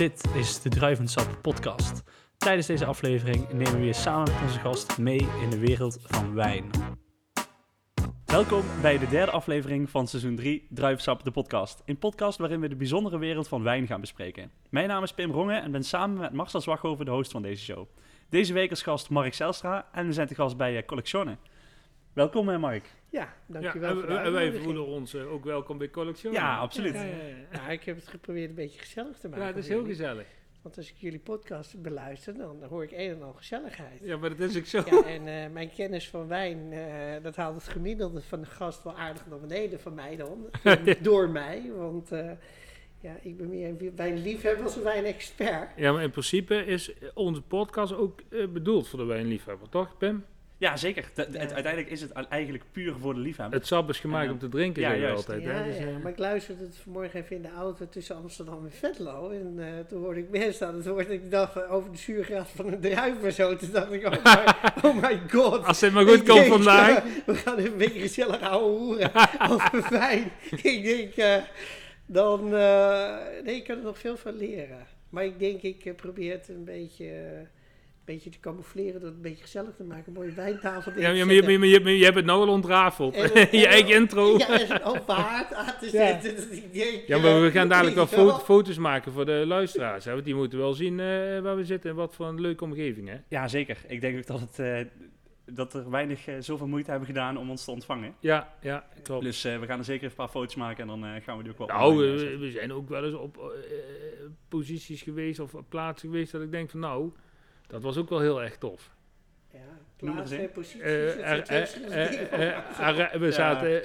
Dit is de Druivensap podcast. Tijdens deze aflevering nemen we je samen met onze gast mee in de wereld van wijn. Welkom bij de derde aflevering van seizoen 3 Druivensap de podcast. Een podcast waarin we de bijzondere wereld van wijn gaan bespreken. Mijn naam is Pim Rongen en ben samen met Marcel Zwaghoven de host van deze show. Deze week als gast Mark Zelstra en we zijn te gast bij eh, Collectione. Welkom eh, Mark. Ja, Ja, dankjewel en, voor de en wij voelen ons eh, ook welkom bij Collection. Ja, absoluut. Ja, ja, ja. Ja, ik heb het geprobeerd een beetje gezellig te maken. Ja, het is heel jullie. gezellig. Want als ik jullie podcast beluister, dan hoor ik een en al gezelligheid. Ja, maar dat is ook zo. Ja, en eh, mijn kennis van wijn, eh, dat haalt het gemiddelde van de gast wel aardig naar beneden van mij dan. Door mij, want eh, ja, ik ben meer een wijnliefhebber als een wijnexpert. Ja, maar in principe is onze podcast ook bedoeld voor de wijnliefhebber, toch Pim? Ja, zeker. De- de- Ja. het- uiteindelijk is het eigenlijk puur voor de liefhebber. Het sap is gemaakt om te drinken, Ja, juist. altijd. Ja, hè? Dus, ja, eh, maar ik luisterde het vanmorgen even in de auto tussen Amsterdam en Venlo. En eh, toen hoorde ik mensen aan het woord. En ik dacht over de zuurgraad van een druif en zo. Toen dacht ik, oh my, oh my god. Als het maar goed Ik komt denk, vandaag. we gaan even een beetje gezellig ouwe hoeren over wijn. ik denk, eh, dan... eh, nee, ik kan er nog veel van leren. Maar ik denk, ik probeer het een beetje... een beetje te camoufleren het een beetje gezellig te maken. Een mooie wijntafel Ja, maar je, maar je, maar je hebt het nou al ontrafeld. En- en- je eigen intro. Ja, en maar we gaan dadelijk wel fo- foto's maken voor de luisteraars. Hè? Want die moeten wel zien eh, waar we zitten en wat voor een leuke omgeving. Hè? Ja, zeker. Ik denk ook dat, het, eh, dat er weinig eh, zoveel moeite hebben gedaan om ons te ontvangen. Ja, ja, klopt. Dus eh, we gaan er zeker even een paar foto's maken en dan eh, gaan we die ook wel Nou, we, we zijn ook wel eens op eh, posities geweest of op plaatsen geweest dat ik denk van nou, dat was ook wel heel erg tof. Ja, er. Eh, er- eh, eh, eh, arre- we zaten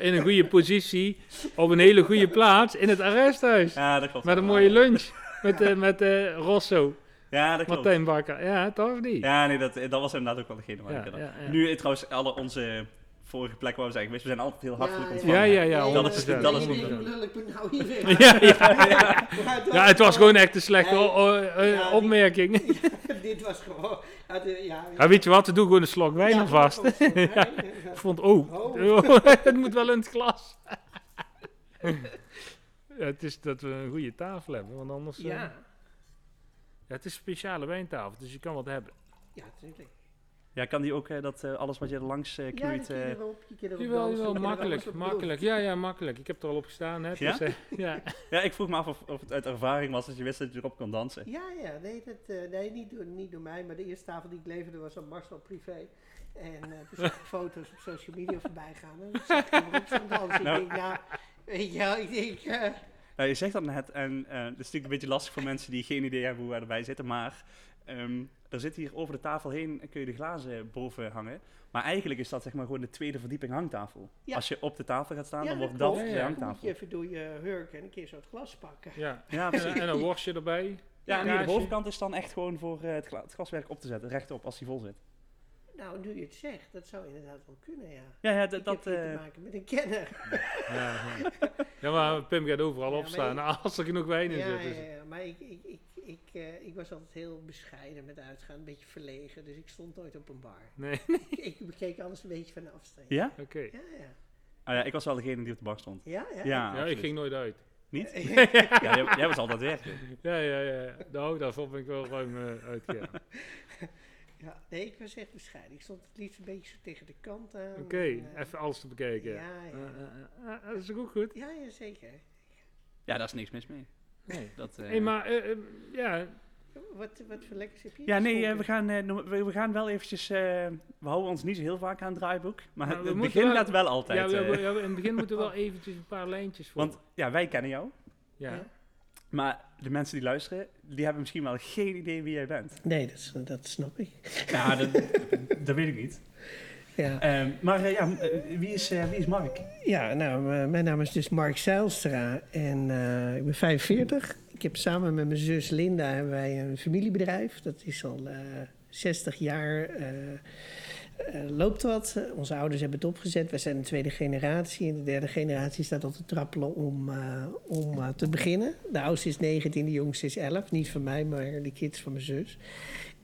in een goede positie, op een hele goede plaats, in het arresthuis. Ja, dat klopt. Met een mooie lunch met, eh, met eh, Rosso, Ja, dat klopt. Martijn Bakker. Ja, toch of niet? Ja, nee, dat, dat was inderdaad ook wel degene waar Ja, ik aan dacht. ja, ja. Nu eh, trouwens, alle onze vorige plekken waar we zijn geweest, we zijn altijd heel hartelijk Ja, ontvangen. Ja, ja, ja, dat is- dat is- niet hoe ben nou hier weer. Ja, ja. Maar Ja, het was gewoon echt een slechte eh, opmerking. Dit was gewoon... Ja, de- ja, Ja, weet je wat, we doen gewoon een slok wijn alvast. wijn. Ik vond, oh, Oh. het moet wel in het glas. het is dat we een goede tafel hebben, want anders... eh, Ja, ja, het is een speciale wijntafel, dus je kan wat hebben. ja, natuurlijk. Ja, kan die ook eh, dat eh, alles wat je er langs eh Ja, knoeit... dat je eh, erop, je kunt erop Jawel, dansen, jawel, je kunt makkelijk, op makkelijk. Ja, ja, makkelijk. Ik heb er al op gestaan, hè. Ja? Dus, eh, ja. ja, ik vroeg me af of, of het uit ervaring was dat je wist dat je erop kon dansen. Ja, ja, nee, dat, eh, nee niet, door, niet door mij, maar de eerste tafel die ik leverde was aan Marcel privé. En eh toen zag ik foto's op social media voorbij gaan. En toen zag ik erop staan dansen. Nou. Ik denk, nou, weet je wel, ik denk, je zegt dat net en eh het is natuurlijk een beetje lastig voor mensen die geen idee hebben hoe wij erbij zitten, maar ehm, er zit hier over de tafel heen, kun je de glazen boven hangen. Maar eigenlijk is dat zeg maar gewoon de tweede verdieping hangtafel. Ja. Als je op de tafel gaat staan, ja, dan wordt dat de Ja, ja. Dan moet hangtafel. je even door je hurk en een keer zo het glas pakken. ja. Ja, En, precies. en een worstje erbij. Ja, en hier de bovenkant is dan echt gewoon voor eh, het, gla- het glaswerk op te zetten, rechtop als die vol zit. Nou, nu je het zegt, dat zou inderdaad wel kunnen, ja. Ja, ja Ik dat, dat heb hier eh, te maken met een kenner. Ja, ja. ja, maar Pim gaat overal opstaan ik- als er genoeg wijn in Ja, zit. ja, dus- ja, maar ik, ik, ik, ik, eh, ik was altijd heel bescheiden met uitgaan, een beetje verlegen, dus ik stond nooit op een bar. Nee, ik bekeek alles een beetje van de afstand. ja? oké. Ja, ja. Ah, ja, ik was wel degene die op de bar stond. Ja, ja. Ja, Ja, ik ging nooit uit. Niet? ja, jij, jij was altijd werken. Ja, ja, ja. Nou, daarvoor ben ik wel ruim uh, uitgegaan. Ja, nee, ik was echt bescheiden. Ik stond het liefst een beetje zo tegen de kant aan. Oké, eh, even alles te bekijken. Ja, ja. Eh, eh, eh, dat is ook goed. Ja, ja, zeker. Ja, daar is niks mis mee. Nee. Dat, eh, Hey, maar eh, eh, ja, Wat, wat voor lekkers heb je Ja, nee, eh, we, gaan, eh, we, we gaan wel eventjes... eh, we houden ons niet zo heel vaak aan het draaiboek. Maar Maar het, begin wel- gaat wel altijd. ja, we, eh, we- ja, we- in het begin moeten we wel eventjes een paar lijntjes voor. want ja, wij kennen jou. ja. Ja. Maar de mensen die luisteren, die hebben misschien wel geen idee wie jij bent. Nee, dat, dat snap ik. Ja, dat, dat weet ik niet. Ja, Ehm, maar eh, ja, eh, wie, is, eh, wie is Mark? ja nou, mijn naam is dus Mark Zeilstra en ik ben 45. Ik heb samen met mijn zus Linda hebben wij een familiebedrijf. Dat is al eh 60 jaar. loopt. Eh, onze ouders hebben het opgezet. Wij zijn de tweede generatie. En de derde generatie staat al te trappelen om, om te beginnen. De oudste is 19, de jongste is 11. Niet van mij, maar de kids van mijn zus.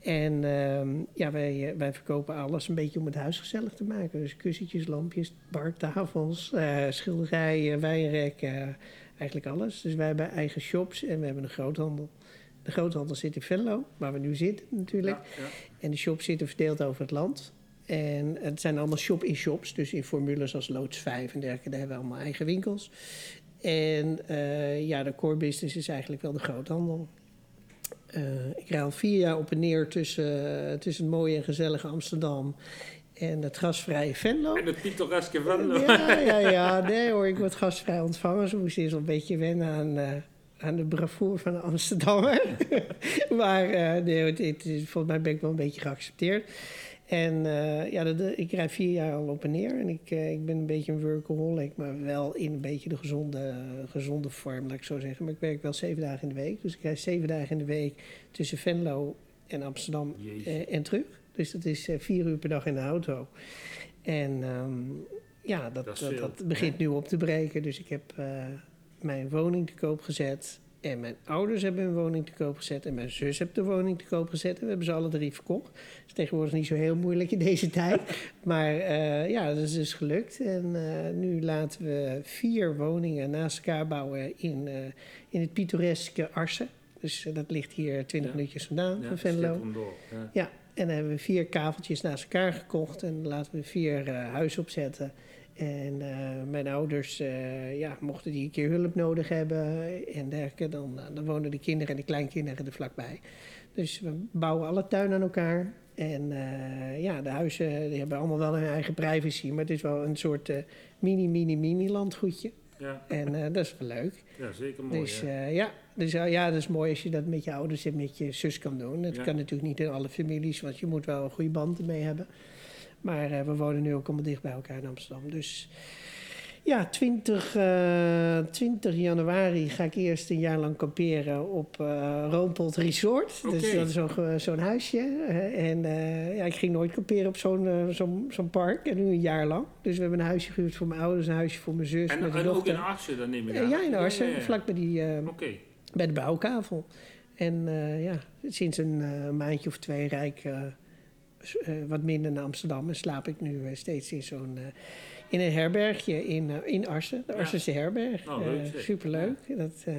En ehm, ja, wij, eh, wij verkopen alles een beetje om het huis gezellig te maken. Dus kussentjes, lampjes, bartafels, eh schilderijen, wijnrekken, eigenlijk alles. Dus wij hebben eigen shops en we hebben een groothandel. De groothandel zit in Venlo, waar we nu zitten natuurlijk. Ja, ja. En de shops zitten verdeeld over het land. En het zijn allemaal shop-in-shops, dus in formules als Loods 5 en dergelijke, daar hebben we allemaal eigen winkels. En eh, ja, de core business is eigenlijk wel de groothandel. Eh, ik al vier jaar op en neer tussen, eh, tussen het mooie en gezellige Amsterdam en het gasvrije Venlo. En het pittoreske Venlo. Ja, ja, ja. Nee hoor, ik word gastvrij ontvangen. Ze moest eerst wel een beetje wennen aan, eh, aan de bravoure van de Amsterdammer. maar nee, het, het is, volgens mij ben ik wel een beetje geaccepteerd. En eh, ja, dat- ik rijd vier jaar al op en neer. En ik, eh, ik ben een beetje een workaholic, maar wel in een beetje de gezonde, gezonde vorm, laat ik zo zeggen. Maar ik werk wel zeven dagen in de week. Dus ik rijd zeven dagen in de week tussen Venlo en Amsterdam eh, en terug. Dus dat is vier uur per dag in de auto. En ehm, ja, dat, Dat begint nu op te breken. Dus ik heb mijn woning te koop gezet. En mijn ouders hebben hun woning te koop gezet. En mijn zus heeft de woning te koop gezet. En we hebben ze alle drie verkocht. Dat is tegenwoordig niet zo heel moeilijk in deze tijd. Maar eh, ja, dat is dus gelukt. En eh, nu laten we vier woningen naast elkaar bouwen in, eh, in het pittoreske Arsen. Dus dat ligt hier 20 Ja. minuutjes vandaan Ja, van Venlo. dorp, ja. En dan hebben we vier kaveltjes naast elkaar gekocht en laten we vier huizen opzetten. En eh, mijn ouders, eh, ja, mochten die een keer hulp nodig hebben en dergelijke, dan, eh, dan wonen de kinderen en de kleinkinderen er vlakbij. Dus we bouwen alle tuin aan elkaar. En ja, de huizen die hebben allemaal wel hun eigen privacy, maar het is wel een soort mini, mini, mini landgoedje. Ja, En dat is wel leuk. ja, zeker mooi. Dus ja, dus, ja, dat is mooi als je dat met je ouders en met je zus kan doen. Dat Ja. kan natuurlijk niet in alle families, want je moet wel een goede band ermee hebben. Maar eh, we wonen nu ook allemaal dicht bij elkaar in Amsterdam. Dus ja, 20, eh, 20 januari ga ik eerst een jaar lang kamperen op eh Roompot Resort. Dus dat is zo'n huisje. Eh, en eh, ja, ik ging nooit kamperen op zo'n eh, zo'n park. En nu een jaar lang. Dus we hebben een huisje gehuurd voor mijn ouders, een huisje voor mijn zus. En, en ook in Arsen, dan neem ik Eh, aan. ja, in Arsen, Ja, ja, ja. vlak bij die... eh, bij de bouwkavel. En eh, ja, sinds een eh, maandje of twee rijk eh, eh, wat minder naar Amsterdam. En slaap ik nu eh, steeds in zo'n eh, in een herbergje in, eh, in Arsen, de Ja. Arsense herberg. Oh, leuk Eh, superleuk. Dat, eh,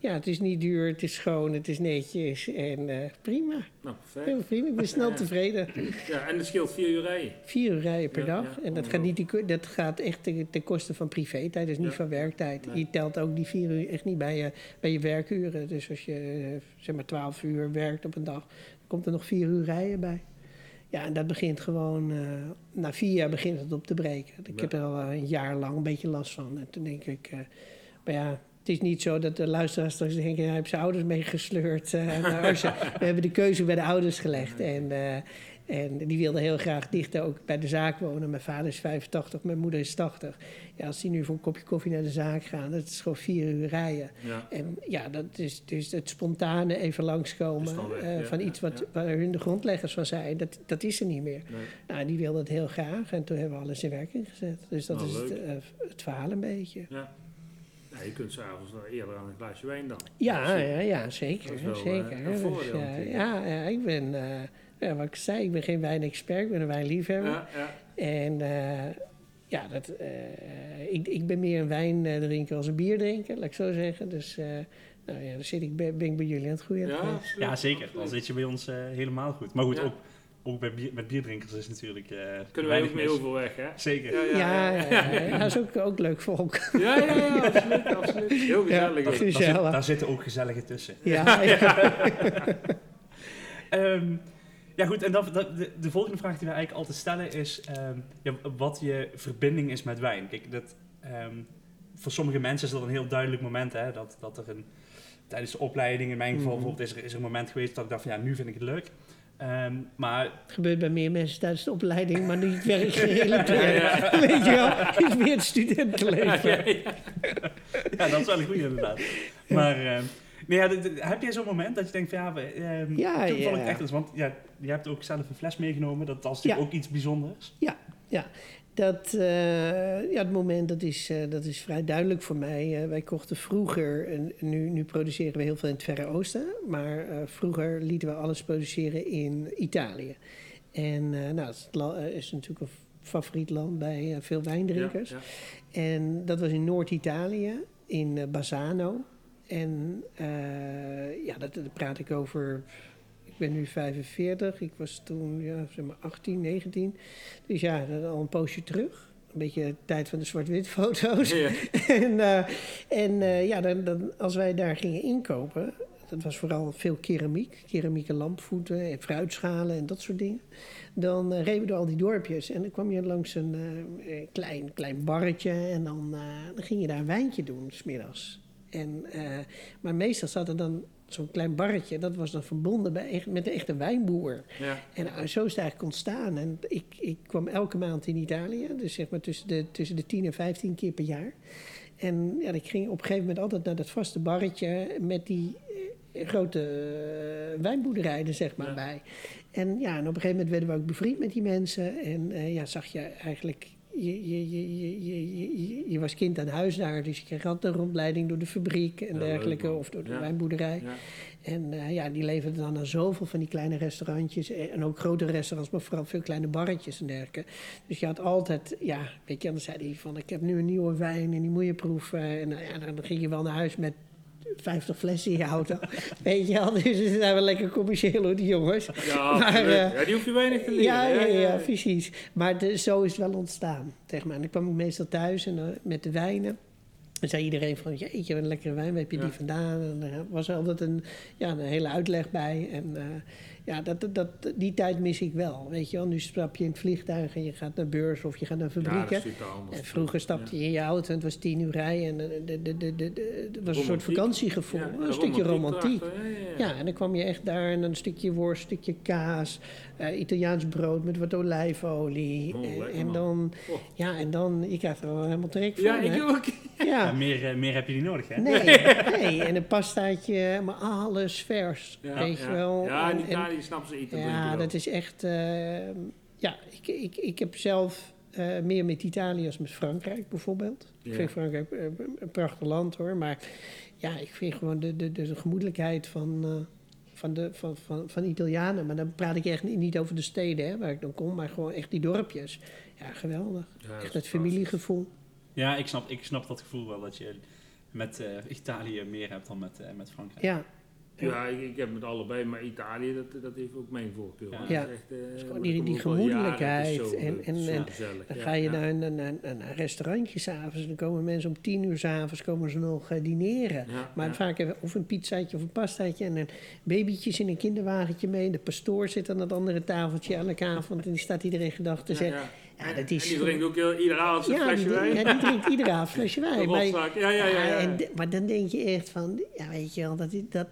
ja, het is niet duur, het is schoon, het is netjes en eh, prima. nou Heel prima, ik ben snel Ja. tevreden. Ja, en het scheelt vier uur rijden. Vier uur rijden per Ja, dag. ja, en dat gaat, niet, die dat gaat echt ten, ten koste van privé-tijd, dus niet Ja. van werktijd. Nee. Je telt ook die vier uur echt niet bij je, bij je werkuren. Dus als je eh, zeg maar twaalf uur werkt op een dag, dan komt er nog vier uur rijden bij. Ja, en dat begint gewoon, eh, na vier jaar begint het op te breken. Ik Ja. heb er al een jaar lang een beetje last van. En toen denk ik, eh, maar ja, het is niet zo dat de luisteraars straks denken, hij heeft zijn ouders meegesleurd. Arsen. We hebben de keuze bij de ouders gelegd. En, en die wilde heel graag dichter ook bij de zaak wonen. Mijn vader is 85, mijn moeder is 80. Ja, als die nu voor een kopje koffie naar de zaak gaan, dat is gewoon vier uur rijden. Ja. En ja, dat is dus het spontane even langskomen weg, eh, ja, van iets wat, waar hun de grondleggers van zijn, dat, dat is er niet meer. Nee. Nou, die wilde het heel graag en toen hebben we alles in werking gezet. Dus dat Nou, is het, eh, het verhaal een beetje. Ja. Ja, je kunt s'avonds eerder aan een glaasje wijn dan. Ja, ja, ja zeker. Dat is wel, zeker. eh, een Dus, voordeel ja, ja, ja, ik ben, ja, wat ik zei, ik ben geen wijnexpert, ik ben een wijnliefhebber. Ja, ja. En eh, ja, dat, eh, ik, ik ben meer een wijndrinker als een bierdrinker, laat ik zo zeggen. Dus eh, nou ja, dan zit ik, ben, ben ik bij jullie aan het goede Ja, absoluut, Ja, zeker. Dan zit je bij ons helemaal goed. Maar goed, Ja. ook, ook bij bier, met bierdrinkers is natuurlijk eh Kunnen wij weinig ook mee overweg, hè? Zeker. Ja, Ja, ja, ja, ja, dat is ook, ook leuk volk. Ja, ja, ja, absoluut, absoluut. Heel gezellig. Daar, zit- Gezellig. daar zitten ook gezellige tussen. Ja, ja. Ja goed, en dat, dat- de, de volgende vraag die we eigenlijk altijd stellen is ehm, ja, wat je verbinding is met wijn. Kijk, dat, ehm, voor sommige mensen is dat een heel duidelijk moment. Hè, dat, dat er een, tijdens de opleiding, in mijn geval Mhm. bijvoorbeeld, is er, is er een moment geweest dat ik dacht van ja, nu vind ik het leuk. Ehm, maar Het gebeurt bij meer mensen tijdens de opleiding, maar niet werkgerelateerd. Ja, ja. Weet je wel, het is meer het studentenleven. Ja, dat is wel een goede inderdaad. Maar nee, ja, heb jij zo'n moment dat je denkt van ja, we, ehm, Ja, toen vond ik ja. echt eens, want ja, je hebt ook zelf een fles meegenomen. Dat was natuurlijk Ja. ook iets bijzonders. Dat, eh, ja, het moment dat is, eh, dat is vrij duidelijk voor mij. Eh, wij kochten vroeger, en nu, nu produceren we heel veel in het Verre Oosten, maar eh, vroeger lieten we alles produceren in Italië. En eh, nou, het is natuurlijk een favoriet land bij veel wijndrinkers. Ja, ja. En dat was in Noord-Italië. in Bassano. En eh, ja, dat, dat praat ik over. Ik ben nu 45, ik was toen ja, zeg maar 18, 19. Dus ja, dat al een poosje terug. Een beetje de tijd van de zwart-wit foto's. Ja. en eh, en eh, ja, dan, dan, als wij daar gingen inkopen, dat was vooral veel keramiek, keramieke lampvoeten en fruitschalen en dat soort dingen. Dan eh, reden we door al die dorpjes en dan kwam je langs een klein, klein barretje en dan, dan ging je daar een wijntje doen, smiddags. En, eh, maar meestal zat er dan zo'n klein barretje, dat was dan verbonden bij, met een echte wijnboer. Ja. En eh, zo is het eigenlijk ontstaan. En ik, ik kwam elke maand in Italië, dus zeg maar tussen de, tussen de 10 en 15 keer per jaar. En ja, ik ging op een gegeven moment altijd naar dat vaste barretje met die eh, grote eh, wijnboerderijen er zeg maar Ja. bij. En ja, en op een gegeven moment werden we ook bevriend met die mensen. En ja, zag je eigenlijk... Je, je, je, je, je, je, je was kind aan huis daar, dus je kreeg altijd een rondleiding door de fabriek en Ja, dergelijke, leuk, of door de Ja. wijnboerderij. Ja. En eh, ja, die leverden dan aan zoveel van die kleine restaurantjes. En ook grote restaurants, maar vooral veel kleine barretjes en dergelijke. Dus je had altijd, ja, weet je, dan zei hij van... ik heb nu een nieuwe wijn en die moet je proeven. En nou ja, dan ging je wel naar huis met 50 flessen in je auto. weet je wel, dus ze zijn wel lekker commercieel hoor, die jongens. Ja, Maar, absoluut. eh, ja, die hoef je weinig te leren. Ja, ja, ja, precies. Maar de- zo is het wel ontstaan, zeg maar. En dan kwam ik meestal thuis en, eh, met de wijnen. Dan zei iedereen van, jeetje, wat een lekkere wijn, waar heb je die vandaan? En er was altijd een, ja, een hele uitleg bij. En eh, ja, dat, dat, die tijd mis ik wel, weet je wel. Nu stap je in het vliegtuig en je gaat naar beurs of je gaat naar Ja, fabrieken. en vroeger stapte je in je auto en het was tien uur rijden. En de, de, de, de, de- het was een soort vakantiegevoel, Ja, een stukje romantiek. Ja, ja, ja. Ja, en dan kwam je echt daar en een stukje worst, een stukje kaas, eh, Italiaans brood met wat olijfolie. Oh, en, lekker, en man. dan, Oh. ja, en dan, je krijgt er wel helemaal trek van. Ja, hè? ik ook. Ja, Ja, meer, eh, meer heb je niet nodig, hè? nee, nee, en een pastaatje, maar alles vers, Ja, weet ja. je wel. Ja, in En- en- Italië snappen ze eten. ja, dat is echt, eh, ja, ik, ik, ik heb zelf eh, meer met Italië als met Frankrijk bijvoorbeeld. Ik vind Frankrijk eh, een prachtig land hoor, maar ja, ik vind gewoon de, de, de gemoedelijkheid van, eh, van, de, van, van, van Italianen. Maar dan praat ik echt niet, over de steden hè, waar ik dan kom, maar gewoon echt die dorpjes. Ja, geweldig. echt het familiegevoel. Ja, ik snap, ik snap dat gevoel wel dat je met eh, Italië meer hebt dan met, eh, met Frankrijk. Ja, Ja, ik, ik heb met allebei, maar Italië, dat, dat heeft ook mijn voorkeur. Ja. Dat Ja. is echt, eh, die- die gemoedelijkheid het is zo en- en- en gezellig, Dan ja, ga je ja. naar een, een, restaurantje s'avonds. Dan komen mensen om tien uur s'avonds komen ze nog eh, dineren. Ja, Maar ja. vaak we of een pizzaatje of een pastaatje en een babytjes in een kinderwagentje mee. De pastoor zit aan het andere tafeltje elke avond en die staat iedereen gedag te Ja, zeggen. ja. Ja, En- dat is en die drinkt ook heel, iedere avond zijn Ja, flesje wijn. ja, die drinkt iedere avond een flesje wijn. Maar. Ja, ja, ja. ja. en maar dan denk je echt van, ja weet je wel, dat, dat, dat-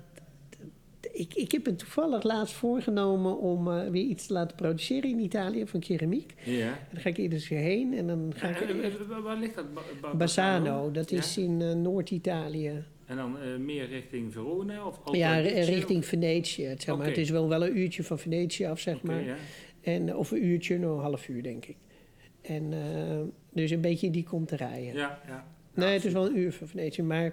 ik, ik heb me toevallig laatst voorgenomen om eh, weer iets te laten produceren in Italië van keramiek. Ja. En dan ga ik iedere keer heen en dan ga ik... En- en- en- waar- ligt dat? Ba- Ba- Bassano, dat Ja. is in eh, Noord-Italië. En dan eh, meer richting Verona? Of Ja, richting Venetië. Zeg maar. Het is wel, wel een uurtje van Venetië af, zeg maar. ja. En, of een uurtje, nou een half uur, denk ik. En eh, dus een beetje die komt te rijden. Ja, ja. nee, Ja, het is wel een uur van Venetië, maar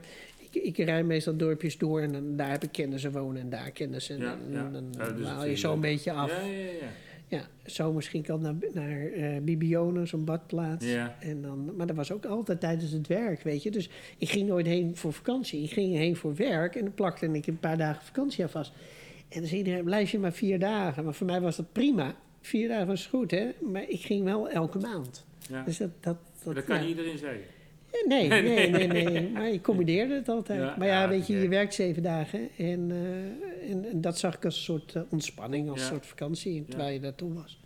ik, ik rij meestal dorpjes door en dan, daar heb ik kennen ze wonen en daar kennen ze. En dan, dus haal je zo een beetje af. Ja, Ja, ja, ja. zo misschien kan naar, naar eh Bibione, zo'n badplaats. Ja. En dan, maar dat was ook altijd tijdens het werk, weet je. Dus ik ging nooit heen voor vakantie. Ik ging heen voor werk en dan plakte ik een paar dagen vakantie aan vast. En dan zei iedereen, blijf je maar vier dagen. Maar voor mij was dat prima. Vier dagen was goed, hè. Maar ik ging wel elke maand. ja. Dus dat... Dat, dat, Dat kan ja. iedereen zeggen. Nee, nee, nee, nee. Maar ik combineerde het altijd. Ja, maar ja, ja, weet je, je werkt zeven dagen. En, eh, en, en dat zag ik als een soort eh, ontspanning, als een soort vakantie, terwijl je daartoe was.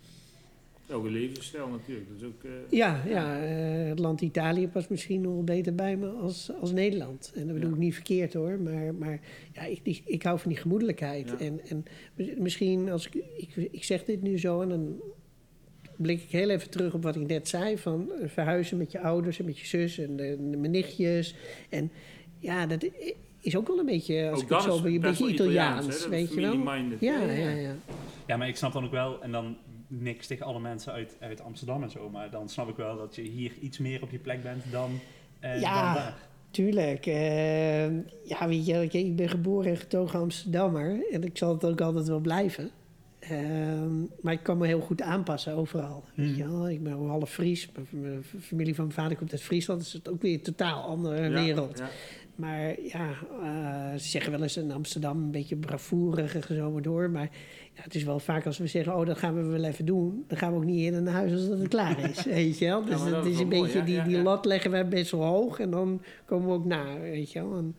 Ook een levensstijl natuurlijk. Dat is ook, eh, Ja, ja eh, het land Italië past misschien nog wel beter bij me als, als Nederland. En dat bedoel ik niet verkeerd hoor, maar, maar ja, ik, ik, ik hou van die gemoedelijkheid. En, en misschien, als ik, ik, ik zeg dit nu zo en dan blik ik heel even terug op wat ik net zei: van eh, verhuizen met je ouders en met je zus en de, de, mijn nichtjes. En ja, dat is ook wel een beetje, als ook ik het zo is een beetje Italiaans, hè, weet je wel. Ja, ja, ja. Ja, maar ik snap dan ook wel, en dan niks tegen alle mensen uit, uit Amsterdam en zo, maar dan snap ik wel dat je hier iets meer op je plek bent dan, eh, Ja. dan daar. Tuurlijk. eh, ja, weet je, ik, ik ben geboren en getogen Amsterdammer. En ik zal het ook altijd wel blijven. Ehm, maar ik kan me heel goed aanpassen overal. Weet je Mhm. wel? Ik ben half Fries. Mijn- familie van mijn vader komt uit Friesland. Dus het is ook weer een totaal andere Ja, wereld. ja. Maar ja, eh, ze zeggen wel eens in Amsterdam een beetje bravoerig en zo maar door. Maar ja, het is wel vaak als we zeggen, oh, dat gaan we wel even doen. Dan gaan we ook niet eerder naar huis als dat het klaar is, weet je wel. Dus dat is wel een mooi, beetje, die, die lat leggen we best wel hoog. En dan komen we ook na, weet je wel. En,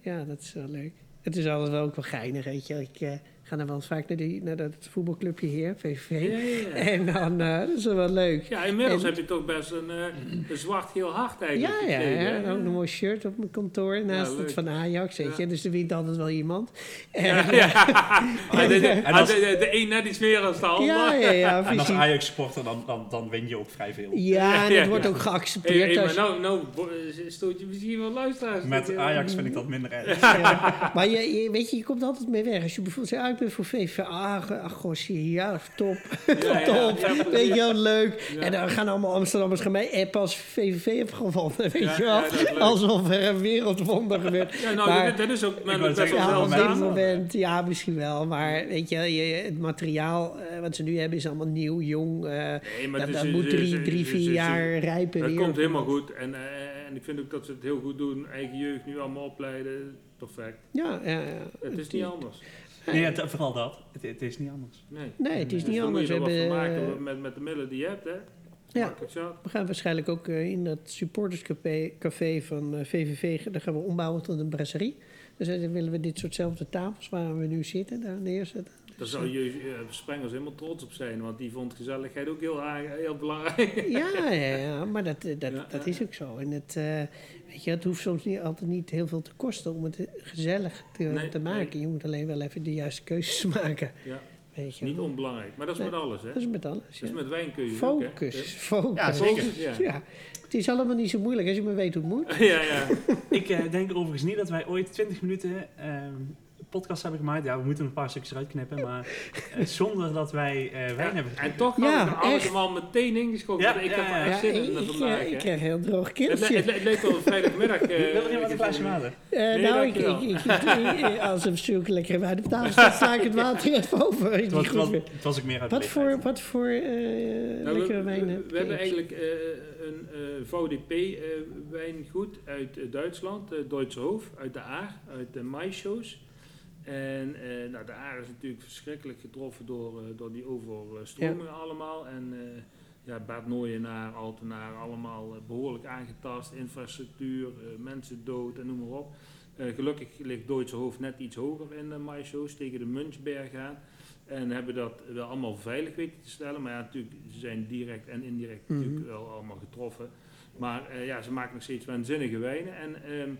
ja, dat is wel leuk. Het is altijd wel ook wel geinig, weet je. Ik eh, ga dan wel eens vaak naar, die, naar dat voetbalclubje hier, VVV. Ja, ja, ja. En dan, eh, dat is wel leuk. Ja, inmiddels En- heb je toch best een, eh, een zwart-geel hart eigenlijk Ja, ja? En ook een mooi shirt op mijn kantoor naast het van Ajax, weet je. Ja. Dus er wint altijd wel iemand. En, Ja, ja. Maar de, de, En als- de, een net iets meer dan de ander. ja, ja, ja, En als precies. Ajax-supporter, dan, dan, dan win je ook vrij veel. Ja, en Ja, het wordt ja. ook Hey, geaccepteerd. hey, als je- nou, nou stoot je misschien wel luisteraars. Met Dat, eh, Ajax vind ik dat minder erg. Ja. Maar je, je- weet je, je komt altijd mee weg. Als je bijvoorbeeld zegt, voor VV. Ah, ach, goh, zie je, ja, top. ja, ja, top. ja, weet je wel, leuk. Ja. En dan gaan allemaal Amsterdammers gaan mij appen als VVV heeft gewonnen. Weet Ja, je wel. is. Alsof er een wereldwonder gebeurt. Ja, nou, Maar- dat, dat is ook best wel Ja, op wel dit moment, ja, misschien wel. Maar weet je, je het materiaal eh, wat ze nu hebben is allemaal nieuw, jong. eh, Nee, maar dat is- dat moet drie, drie vier ze- jaar rijpen Dat weer. komt helemaal goed. En, eh, en ik vind ook dat ze het heel goed doen. Eigen jeugd nu allemaal opleiden. Perfect. Ja, ja, ja. Het is niet anders. Nee, het- vooral dat. Het, het is niet anders. Nee. Nee, het is Dus niet dan anders. moet We je wat van hebben, maken eh, met, met de middelen die je hebt, hè? Ja. We gaan waarschijnlijk ook eh, in dat supporterscafé café van eh, VVV, daar gaan we ombouwen tot een brasserie. Dus eh, dan willen we dit soortzelfde tafels waar we nu zitten, daar neerzetten. Daar Dus, zou je uh, Sprengels helemaal trots op zijn, want die vond gezelligheid ook heel, aardig- heel belangrijk. eh, ja, ja, ja, maar dat, eh, dat, Ja, dat is ook zo. En het, eh, weet je, het hoeft soms niet altijd niet heel veel te kosten om het eh, gezellig te, Nee, te maken. Je moet alleen wel even de juiste keuzes maken. Ja, Weet je. niet wel. onbelangrijk. Maar dat is Nee. met alles, hè? Dat is met alles. Dat is met wijnkeuze ook, hè? Focus, Ja. focus. Ja, zeker. Focus, ja. Ja, het is allemaal niet zo moeilijk als je maar weet hoe het moet. ja, ja. Ik eh, denk overigens niet dat wij ooit 20 minuten ehm, podcast hebben gemaakt. Ja, we moeten een paar stukjes eruit knippen, maar eh, zonder dat wij eh wijn Ja, hebben En toch Ja, had ik alles echt. hem al meteen ingeschoten. Ja, ik ja, heb er echt Ja, zin in ik, ik, vandaag. eh, ik krijg een heel droog Het, le- keeltje. het, le- het leek wel een vrijdagmiddag. eh, Wil er iemand een ik- glaasje water? Eh, Nee, nou, ik, ik, ik, ik- als er zulke lekkere wijn op tafel staat, sla ik het water even over. je Het was, het, was, vindt. het was ook meer uit Wat voor, wat voor eh, Nou, lekkere we, wijn we, heb we hebben je? eigenlijk eh, een eh, VDP-wijngoed uit eh, Duitsland, eh Duitse Hof, uit de Aar, uit de maishows. En eh, nou, de Aar is natuurlijk verschrikkelijk getroffen door, eh, door die overstromingen allemaal. En eh, ja, Bad Nooienaar, Altenaar, allemaal eh, behoorlijk aangetast. Infrastructuur, mensen dood en noem maar op. Gelukkig ligt Duitse Hoofd net iets hoger in de maishows, tegen de Munchberg aan. En hebben dat wel allemaal veilig weten te stellen. Maar ja, natuurlijk, ze zijn direct en indirect Mhm. natuurlijk wel allemaal getroffen. Maar ja, ze maken nog steeds waanzinnige wijnen. En ehm,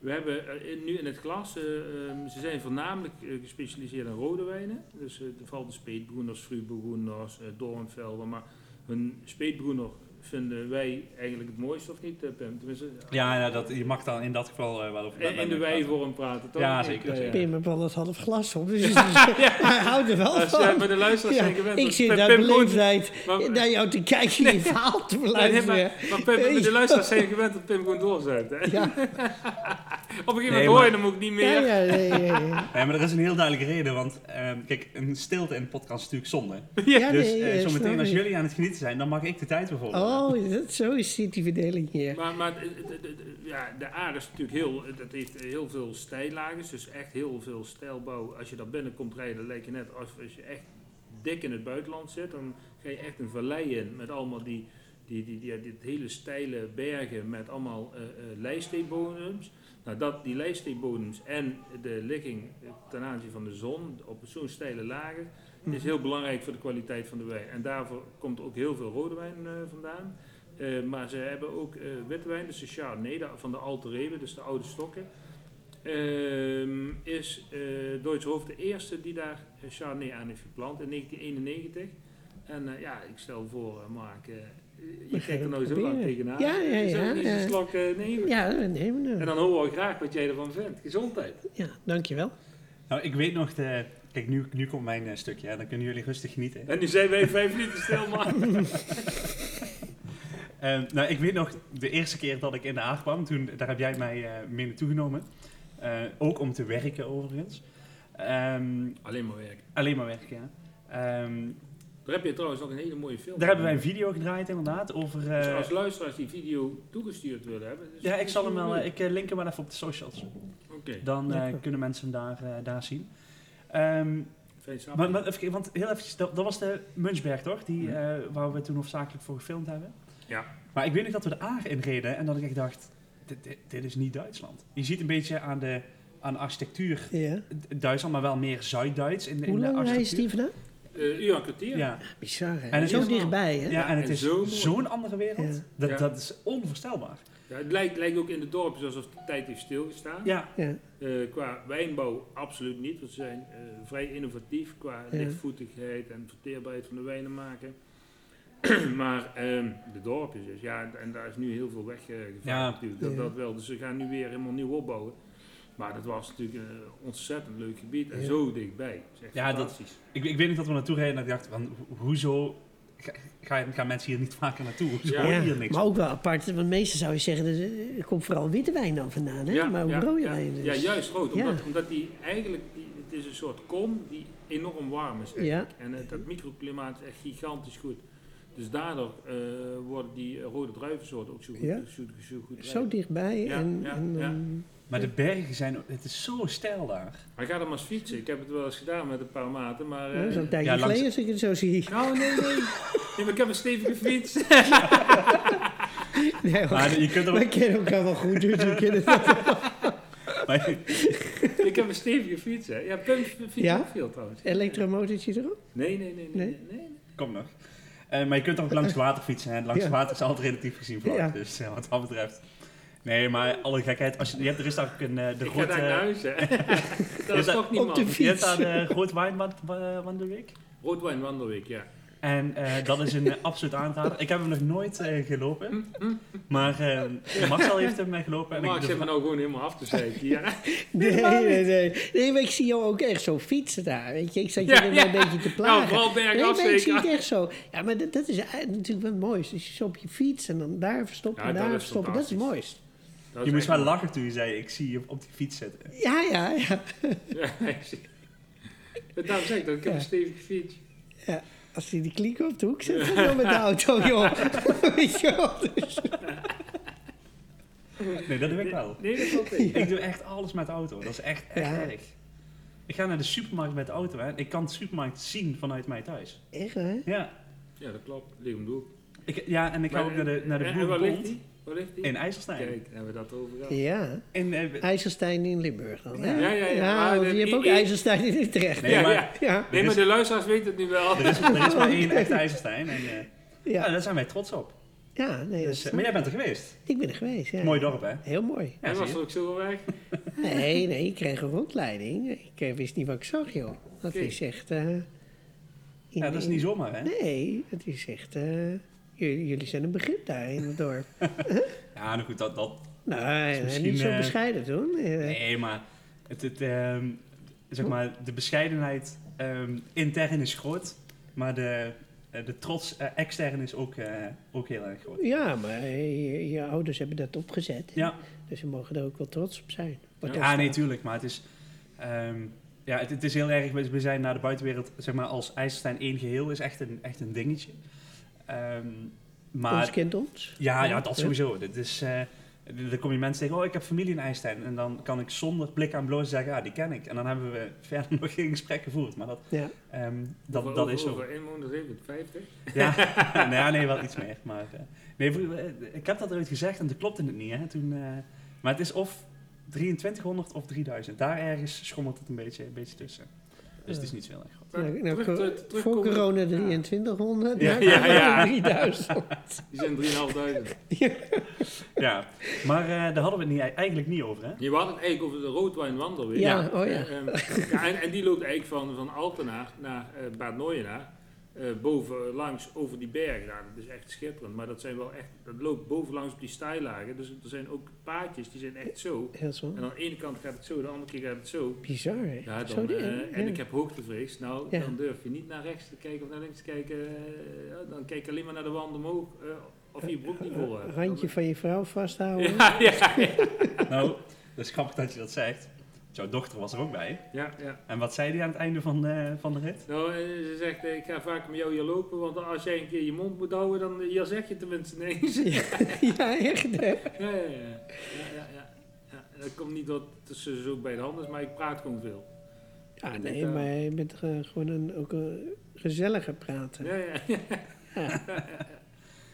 we hebben eh, in- nu in het glas, eh, ehm, ze zijn voornamelijk eh, gespecialiseerd in rode wijnen. Dus er valt de speetbroeners, fruitbroeners, uh, doornvelden. Maar hun speetbroener vinden wij eigenlijk het mooiste, of niet, Pim? Tenminste, Ja, ja dat, je mag dan in dat geval eh, wel over in, in de wijvorm praten, toch? Ja, Ik, zeker, eh, zeker. Pim heeft wel het half glas op, dus hij houdt er wel Als, van. ja, maar de luisteraars Ja, zijn gewend. ik zit daar beleefdheid maar- naar jou te kijken, je verhaal te beluisteren. maar, maar Pim, de luisteraars zijn gewend dat Pim gewoon doorzet. Ja, Op een gegeven Nee, moment hoor je hem ook niet meer. ja, ja, ja, ja, ja. Nee, maar er is een heel duidelijke reden, want ehm, kijk, een stilte in de podcast is natuurlijk zonde. Ja, dus nee, eh, zometeen als jullie aan het genieten zijn, dan mag ik de tijd bijvoorbeeld. Oh, dat, zo is die verdeling hier. Maar, maar de, de- de- de- ja, de aarde is natuurlijk heel, dat heeft heel veel stijllagen, dus echt heel veel stijlbouw. Als je daar binnenkomt rijden, lijkt je net als, als je echt dik in het buitenland zit. Dan ga je echt een vallei in met allemaal die, die, die, die, die hele steile bergen met allemaal lijststeenbodems. Nou, dat, die lijststeenbodems en de ligging ten aanzien van de zon op zo'n steile lagen is heel belangrijk voor de kwaliteit van de wijn. En daarvoor komt ook heel veel rode wijn eh, vandaan. Eh, maar ze hebben ook eh witte wijn, dus de Chardonnay de- van de Alte Rewe, dus de oude stokken. Ehm, is Duitse Hoofd de eerste die daar Chardonnay aan heeft geplant in 1991. En ja, ik stel voor, Mark, je kijkt er nou zo lang tegenaan. Ja, ja, ja, eens ja. slok eh, nemen? Ja, nee, maar, En dan horen we graag wat jij ervan vindt. Gezondheid. ja, dankjewel. Nou, ik weet nog, de, kijk, nu, nu komt mijn eh, stukje, hè, dan kunnen jullie rustig genieten. En nu zijn wij vijf minuten stil, maar. Ehm, nou, ik weet nog de eerste keer dat ik in de Haag kwam, toen, daar heb jij mij eh, mee naartoe genomen. Eh, ook om te werken overigens. Ehm, Alleen maar werken. alleen maar werken, ja. Ehm, Daar heb je trouwens nog een hele mooie film. daar hebben wij een video gedraaid inderdaad over... Dus eh, als luisteraars die video toegestuurd willen hebben. dus ja, ik zal hem wel... eh, ik eh, link hem wel even op de socials. Oké, Dan eh, kunnen mensen hem daar, daar zien. Ehm, samen. maar, maar even kijken, want heel eventjes, dat, dat was de Munchberg toch? Die, eh, waar we toen hoofdzakelijk voor gefilmd hebben. Ja. Maar ik weet nog dat we de Aar inreden en dat ik echt dacht, dit, dit, dit is niet Duitsland. Je ziet een beetje aan de, aan de architectuur Ja. Duitsland, maar wel meer Zuid-Duits in, de- in Hoe lang architectuur. die vandaan? Eh, uur en kwartier. Ja. Bizar, hè? En het Zo dichtbij, hè? ja, en het En is zo zo'n andere wereld. Ja. Dat, Ja. dat is onvoorstelbaar. Ja, het lijkt, lijkt ook in de dorpen alsof de tijd heeft stilgestaan. Ja, Ja. Eh, qua wijnbouw absoluut niet, want ze zijn eh, vrij innovatief qua Ja. lichtvoetigheid en verteerbaarheid van de wijnen maken. maar ehm, de dorpjes dus, ja, en daar is nu heel veel weggevaagd Ja. natuurlijk, dat, Ja. dat wel. Dus ze gaan nu weer helemaal nieuw opbouwen. Maar dat was natuurlijk een ontzettend leuk gebied en Ja. zo dichtbij. Dat Ja, dat- ik, ik weet niet dat we naartoe reden en ik dacht, van, ho- hoezo ga, ga- gaan mensen hier niet vaker naartoe? Hoezo Ja. hier niks maar ook wel apart, want meestal zou je zeggen, er- er komt vooral witte wijn dan vandaan, hè? maar ook rode ja, wijn. Dus. Ja, juist rood. Ja. Omdat, omdat die eigenlijk, die, het is een soort kom die enorm warm is. Ja. eigenlijk. En het, dat microklimaat is echt gigantisch goed. Dus daardoor eh, worden die eh, rode druivensoorten ook zo goed, Ja. zo, zo goed Zo dichtbij. Ja, en, ja, en, ja. Maar de bergen zijn, het is zo stijl daar. Maar ga dan maar eens fietsen. Ik heb het wel eens gedaan met een paar maten. Maar, dat is eh, een tijdje ja, langs- geleden als ik het zo zie. nou, nee, nee. nee. maar ik heb een stevige fiets. Nee, hoor. Maar je kunt er ook, kennen elkaar wel goed, dus we kennen maar- ik heb een stevige fiets, hè. Ja, pumpfiets Ja? ook veel trouwens. elektromotortje erop. Nee, nee, nee, nee. Nee? nee, nee. kom nog. Eh, maar je kunt er ook langs het water fietsen. En langs het Ja. water is altijd relatief gezien vlak. Ja. Dus eh, wat dat betreft. Nee, maar alle gekheid. Als je, je hebt, er is daar ook een eh, de ik ga grote... daar naar huis, hè. dat is toch niet op de man. je hebt daar de Groot Wijnwandelweek. Roodwijnwandelweek, ja. En eh, dat is een eh, absoluut aanrader. Ik heb hem nog nooit eh, gelopen. Maar eh, Marcel heeft hem eh, gelopen. En Maar ik, me vra- nou gewoon helemaal af te. Ja. Nee, nee, nee. Nee, maar ik zie jou ook echt zo fietsen daar. Weet je, ik zat je Ja, er ja. wel een beetje te Nou, plagen. vooral Nee, bergaf maar ik zie het echt zo. Ja, maar dat, dat is natuurlijk wel het mooiste. Dus je zo op je fiets en dan daar verstoppen, Ja, dat daar is verstoppen. Dat is het fantastisch. Je moest wel mooi. lachen toen je zei, ik zie je op die fiets zitten. Ja, ja, ja. Ja, ik zie- Maar Daarom zeg ik dat ik heb Ja. een stevige fiets. Als hij die kliek op de hoek zet, dan met de auto, joh. Weet je wel. Dus- Nee, dat doe ik wel. Nee, dat valt tegen. Ik doe echt alles met de auto. Dat is echt, echt Ja. erg. Ik ga naar de supermarkt met de auto hè. Ik kan de supermarkt zien vanuit mijn thuis. Echt, hè? Ja, Ja, dat klopt. Hoek. ik, ja en ik ga ook naar de, naar de en- en waar ligt die? Waar ligt die? in IJsselstein. Kijk, daar hebben we dat over gehad. Ja. In, eh, IJsselstein in Limburg dan? Ja, ja, ja. Maar want de- je hebt ook IJsselstein in Utrecht. Nee, ja, maar- ja. Ja, Nee, maar de luisteraars weten het nu wel. er, is, er is maar één echte IJsselstein. En, eh, ja. ja. daar zijn wij trots op. Ja, nee, Dus, eh, maar jij bent er geweest. Ik ben er geweest, ja. Mooi dorp, hè? Heel mooi. Ja, zie was je. er ook zo weg. Nee, nee, ik kreeg een rondleiding. Ik wist niet wat ik zag, joh. Dat Oké. is echt... in- Ja, dat is niet zomaar, hè? Nee, het is echt... eh, jullie, zijn een begrip daar in het dorp. Ja, nou goed, dat... dat Nee, nee, misschien, niet zo eh, bescheiden toen. Eh, nee, maar... Het, het, ehm, zeg maar, de bescheidenheid ehm, intern is groot. Maar de, eh, de trots eh, extern is ook, eh, ook heel erg groot. Ja, maar je, je ouders hebben dat opgezet. Ja, Dus ze mogen er ook wel trots op zijn. Ja nee, staat. tuurlijk. Maar het is... ehm, ja, het, het is heel erg... we- We zijn naar de buitenwereld, zeg maar, als IJsselstein één geheel is echt een, echt een dingetje. Ehm, maar... Ons kent ons. Ja, ja, dat sowieso. Dit is, eh, dan kom je mensen tegen, oh, ik heb familie in IJsselstein. En dan kan ik zonder blik aan blozen zeggen, ja, die ken ik. En dan hebben we verder nog geen gesprek gevoerd. Maar dat, Ja. ehm, dat, Over- dat over- is zo. Over inwoners heeft het 50. Ja, nou ja, nee, wel iets meer. Maar, eh, nee, voor- eh, ik heb dat ooit gezegd en toen klopte het niet. Hè, toen, eh, maar het is of 2300 of 3000. Daar ergens schommelt het een beetje, een beetje tussen. Dus het is niet zo heel erg groot. Maar Nou, nou, terug- voor corona Ja. 2300, Ja, ja, ja, ja. 3000. Die zijn 3.500. Ja, maar eh, daar hadden we het niet, eigenlijk niet over, hè? Je had het eigenlijk over de roodwijnwandelweg. Ja, oh ja. Eh, ja en, en die loopt eigenlijk van, van Altenaar naar eh Bad Nooienaar. Eh boven langs over die bergen. Nou, dat is echt schitterend. Maar dat zijn wel echt, dat loopt bovenlangs op die stijlagen. Dus er zijn ook paadjes die zijn echt zo. Heel zo. En aan de ene kant gaat het zo, de andere keer gaat het zo. Bizar, hè? Ja, Zo die- eh, en ja. ik heb hoogtevrees. Nou, Ja. dan durf je niet naar rechts te kijken of naar links te kijken. eh, ja, dan kijk je alleen maar naar de wand omhoog. eh, of je broek niet vol hebt. Randje van je vrouw vasthouden. Ja, ja, ja. Nou, dat is grappig dat je dat zegt. Jouw dochter was er ook bij. Ja, ja. En wat zei die aan het einde van, de van de rit? Nou, eh, ze zegt, eh, ik ga vaak met jou hier lopen, want als jij een keer je mond moet houden, dan hier zeg je tenminste nee. Ja, ja, echt hè? Ja, ja, ja. ja, ja, ja. ja. Dat komt niet dat tussen zo bij de hand is, maar ik praat gewoon veel. Ja, nee, maar je bent eh, gewoon een, ook een gezellige praten. Ja, ja, ja.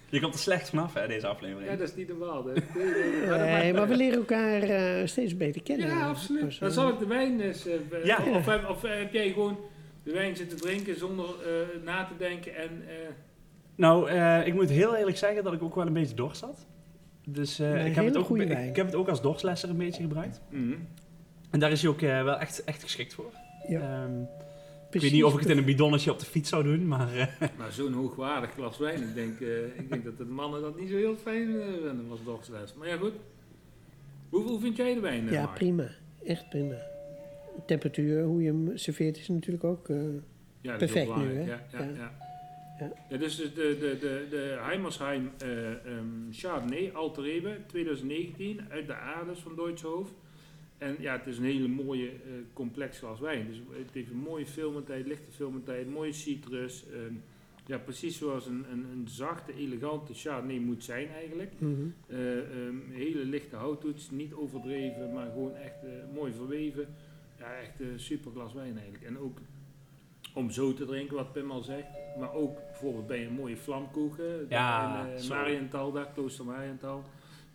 Je komt er slecht vanaf, hè, deze aflevering. Ja, dat is niet normaal. hè. Nee. Maar we leren elkaar eh, steeds beter kennen. Ja, absoluut. Dan eh, zal ik de wijn eens... eh, be- Ja. Of, heb- of eh, heb jij gewoon de wijn zitten drinken zonder eh, na te denken en... eh, Nou, eh, ik moet heel eerlijk zeggen dat ik ook wel een beetje dorst had. Dus eh, ik, heb het ook, ik, heb het ook als dorstlesser een beetje gebruikt. mhm. En daar is hij ook eh, wel echt, echt geschikt voor. Ja, Ehm, ik weet niet of ik het in een bidonnetje op de fiets zou doen, maar eh, Maar zo'n hoogwaardig glas wijn, ik denk, eh, ik denk dat de mannen dat niet zo heel fijn eh, vinden als dorpsles. Maar ja, goed. Hoe, hoe vind jij de wijn, Ja, Mark? prima. Echt prima. Temperatuur, hoe je hem serveert, is natuurlijk ook... eh, Ja, dat is Perfect nu, Ja, hè? ja, Ja. ja. Ja. Ja, dus de, de, de, de, Heimersheim eh, ehm, Chardonnay Alterebe 2019 uit de Aardes van Deutsche En ja, het is een hele mooie eh, complex glas wijn. Dus het heeft een mooie filmentijd, lichte filmentijd, mooie citrus. ehm, ja, precies zoals een, een, een zachte, elegante Chardonnay moet zijn eigenlijk. ehm, hele lichte houttoets, niet overdreven, maar gewoon echt eh, mooi verweven. Ja, echt een super glas wijn eigenlijk. En ook om zo te drinken, wat Pim al zegt. Maar ook bijvoorbeeld bij een mooie vlamkoeken. Ja, in uh, zo. Marienthal, daar, Klooster Marienthal.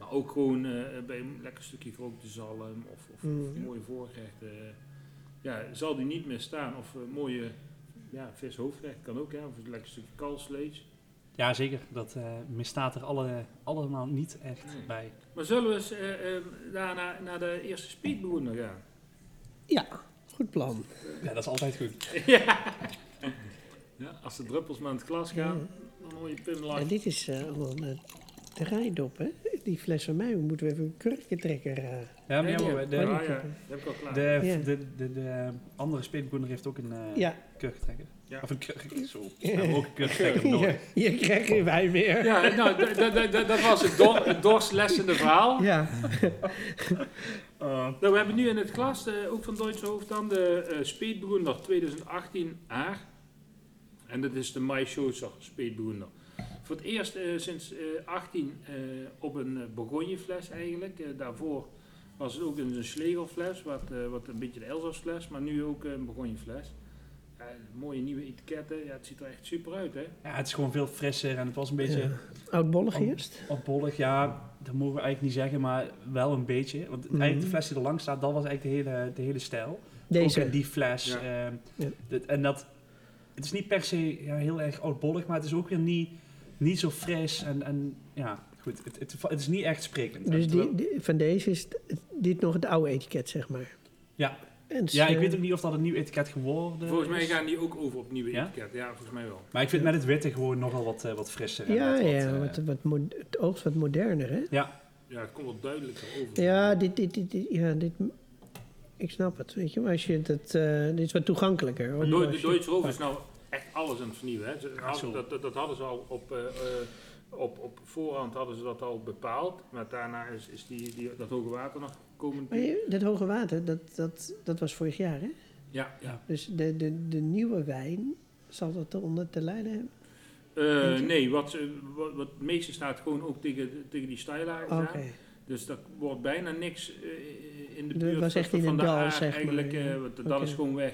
Maar ook gewoon eh, bij een lekker stukje gerookte zalm of, of, Mm. of mooie voorgerechten. ja, zal die niet meer staan. Of eh, mooie ja, vis hoofdgerecht kan ook, ja. Of een lekker stukje kalfsvlees. ja, zeker. Dat eh, misstaat er alle, allemaal niet echt Nee. bij. Maar zullen we eens daarna naar de eerste speedbewoner gaan? Ja, goed plan. Ja, dat is altijd goed. ja. ja. Als de druppels maar aan het glas gaan, dan hoor je Pim En dit is eh, allemaal een draaidop, hè? Die fles van mij, we moeten we even een kurkentrekker... eh Ja, maar ja, maar de, ja, die ja, heb ik. dat heb ik al klaar. de, Ja. de, de, de andere speelbroeder heeft ook een uh, ja, kurkentrekker. Ja. Of een kurk, zo. Hebben ook een kurkentrekker hier, nodig. hier krijg je wijn meer. Ja, nou, d- d- d- d- dat was het, dor, het dorslessende verhaal. Ja. Uh, Nou, we hebben nu in het glas, eh, ook van Duitse Hoofd dan, de uh, Speedbewoner 2018 A. En dat is de Maischozer Speedbewoner. Voor het eerst eh, sinds eh 18 eh, op een Bourgognefles eigenlijk. Eh, daarvoor was het ook een, Schlegelfles, wat, eh, wat een beetje de Elzasfles, maar nu ook een Bourgognefles. Ja, mooie nieuwe etiketten, ja, het ziet er echt super uit hè. ja, het is gewoon veel frisser en het was een beetje Ja. Oudbollig eerst? opbollig. Ja, dat mogen we eigenlijk niet zeggen, maar wel een beetje. Want Mhm. eigenlijk de fles die er lang staat, dat was eigenlijk de hele, de hele stijl. Deze. Ook in die fles. Ja. ehm, Ja. en dat, het is niet per se ja, heel erg oudbollig, maar het is ook weer niet, niet zo fris. En, en ja, goed, het, het, het is niet echt sprekend. Dus die, die- van deze is dit nog het oude etiket, zeg maar. Ja. En ja, ik weet ook niet of dat een nieuw etiket geworden Volgens mij is. gaan die ook over op nieuwe Ja? etiket. Ja, volgens mij wel. Maar ik vind met het witte gewoon nogal wat, eh, wat frisser. Ja, wat, wat, ja, eh, wat, wat mo- het oogt wat moderner, hè? ja, Ja, het komt wel duidelijker over. Ja, dit, dit, dit, dit- ja, dit, ik snap het, weet je. Maar als je dat, eh, dit is wat toegankelijker. Als de je- Duitse Hoofd is nou echt alles aan het vernieuwen. Hè. Ze hadden- dat, dat, dat hadden ze al op, eh, eh, op, op voorhand hadden ze dat al bepaald. Maar daarna is, is die, die, dat hoge water nog gekomen. Maar je, dat hoge water, dat, dat, dat was vorig jaar, hè? Ja, ja. Dus de, de, de nieuwe wijn, zal dat eronder te lijden hebben? Eh, nee, wat, wat, wat het meeste staat gewoon ook tegen, tegen die stijlagen Oké. aan. Dus dat wordt bijna niks in de Dat buurt was van- echt in van de dal, aard zeg maar, eigenlijk. eh, want dat is gewoon weg.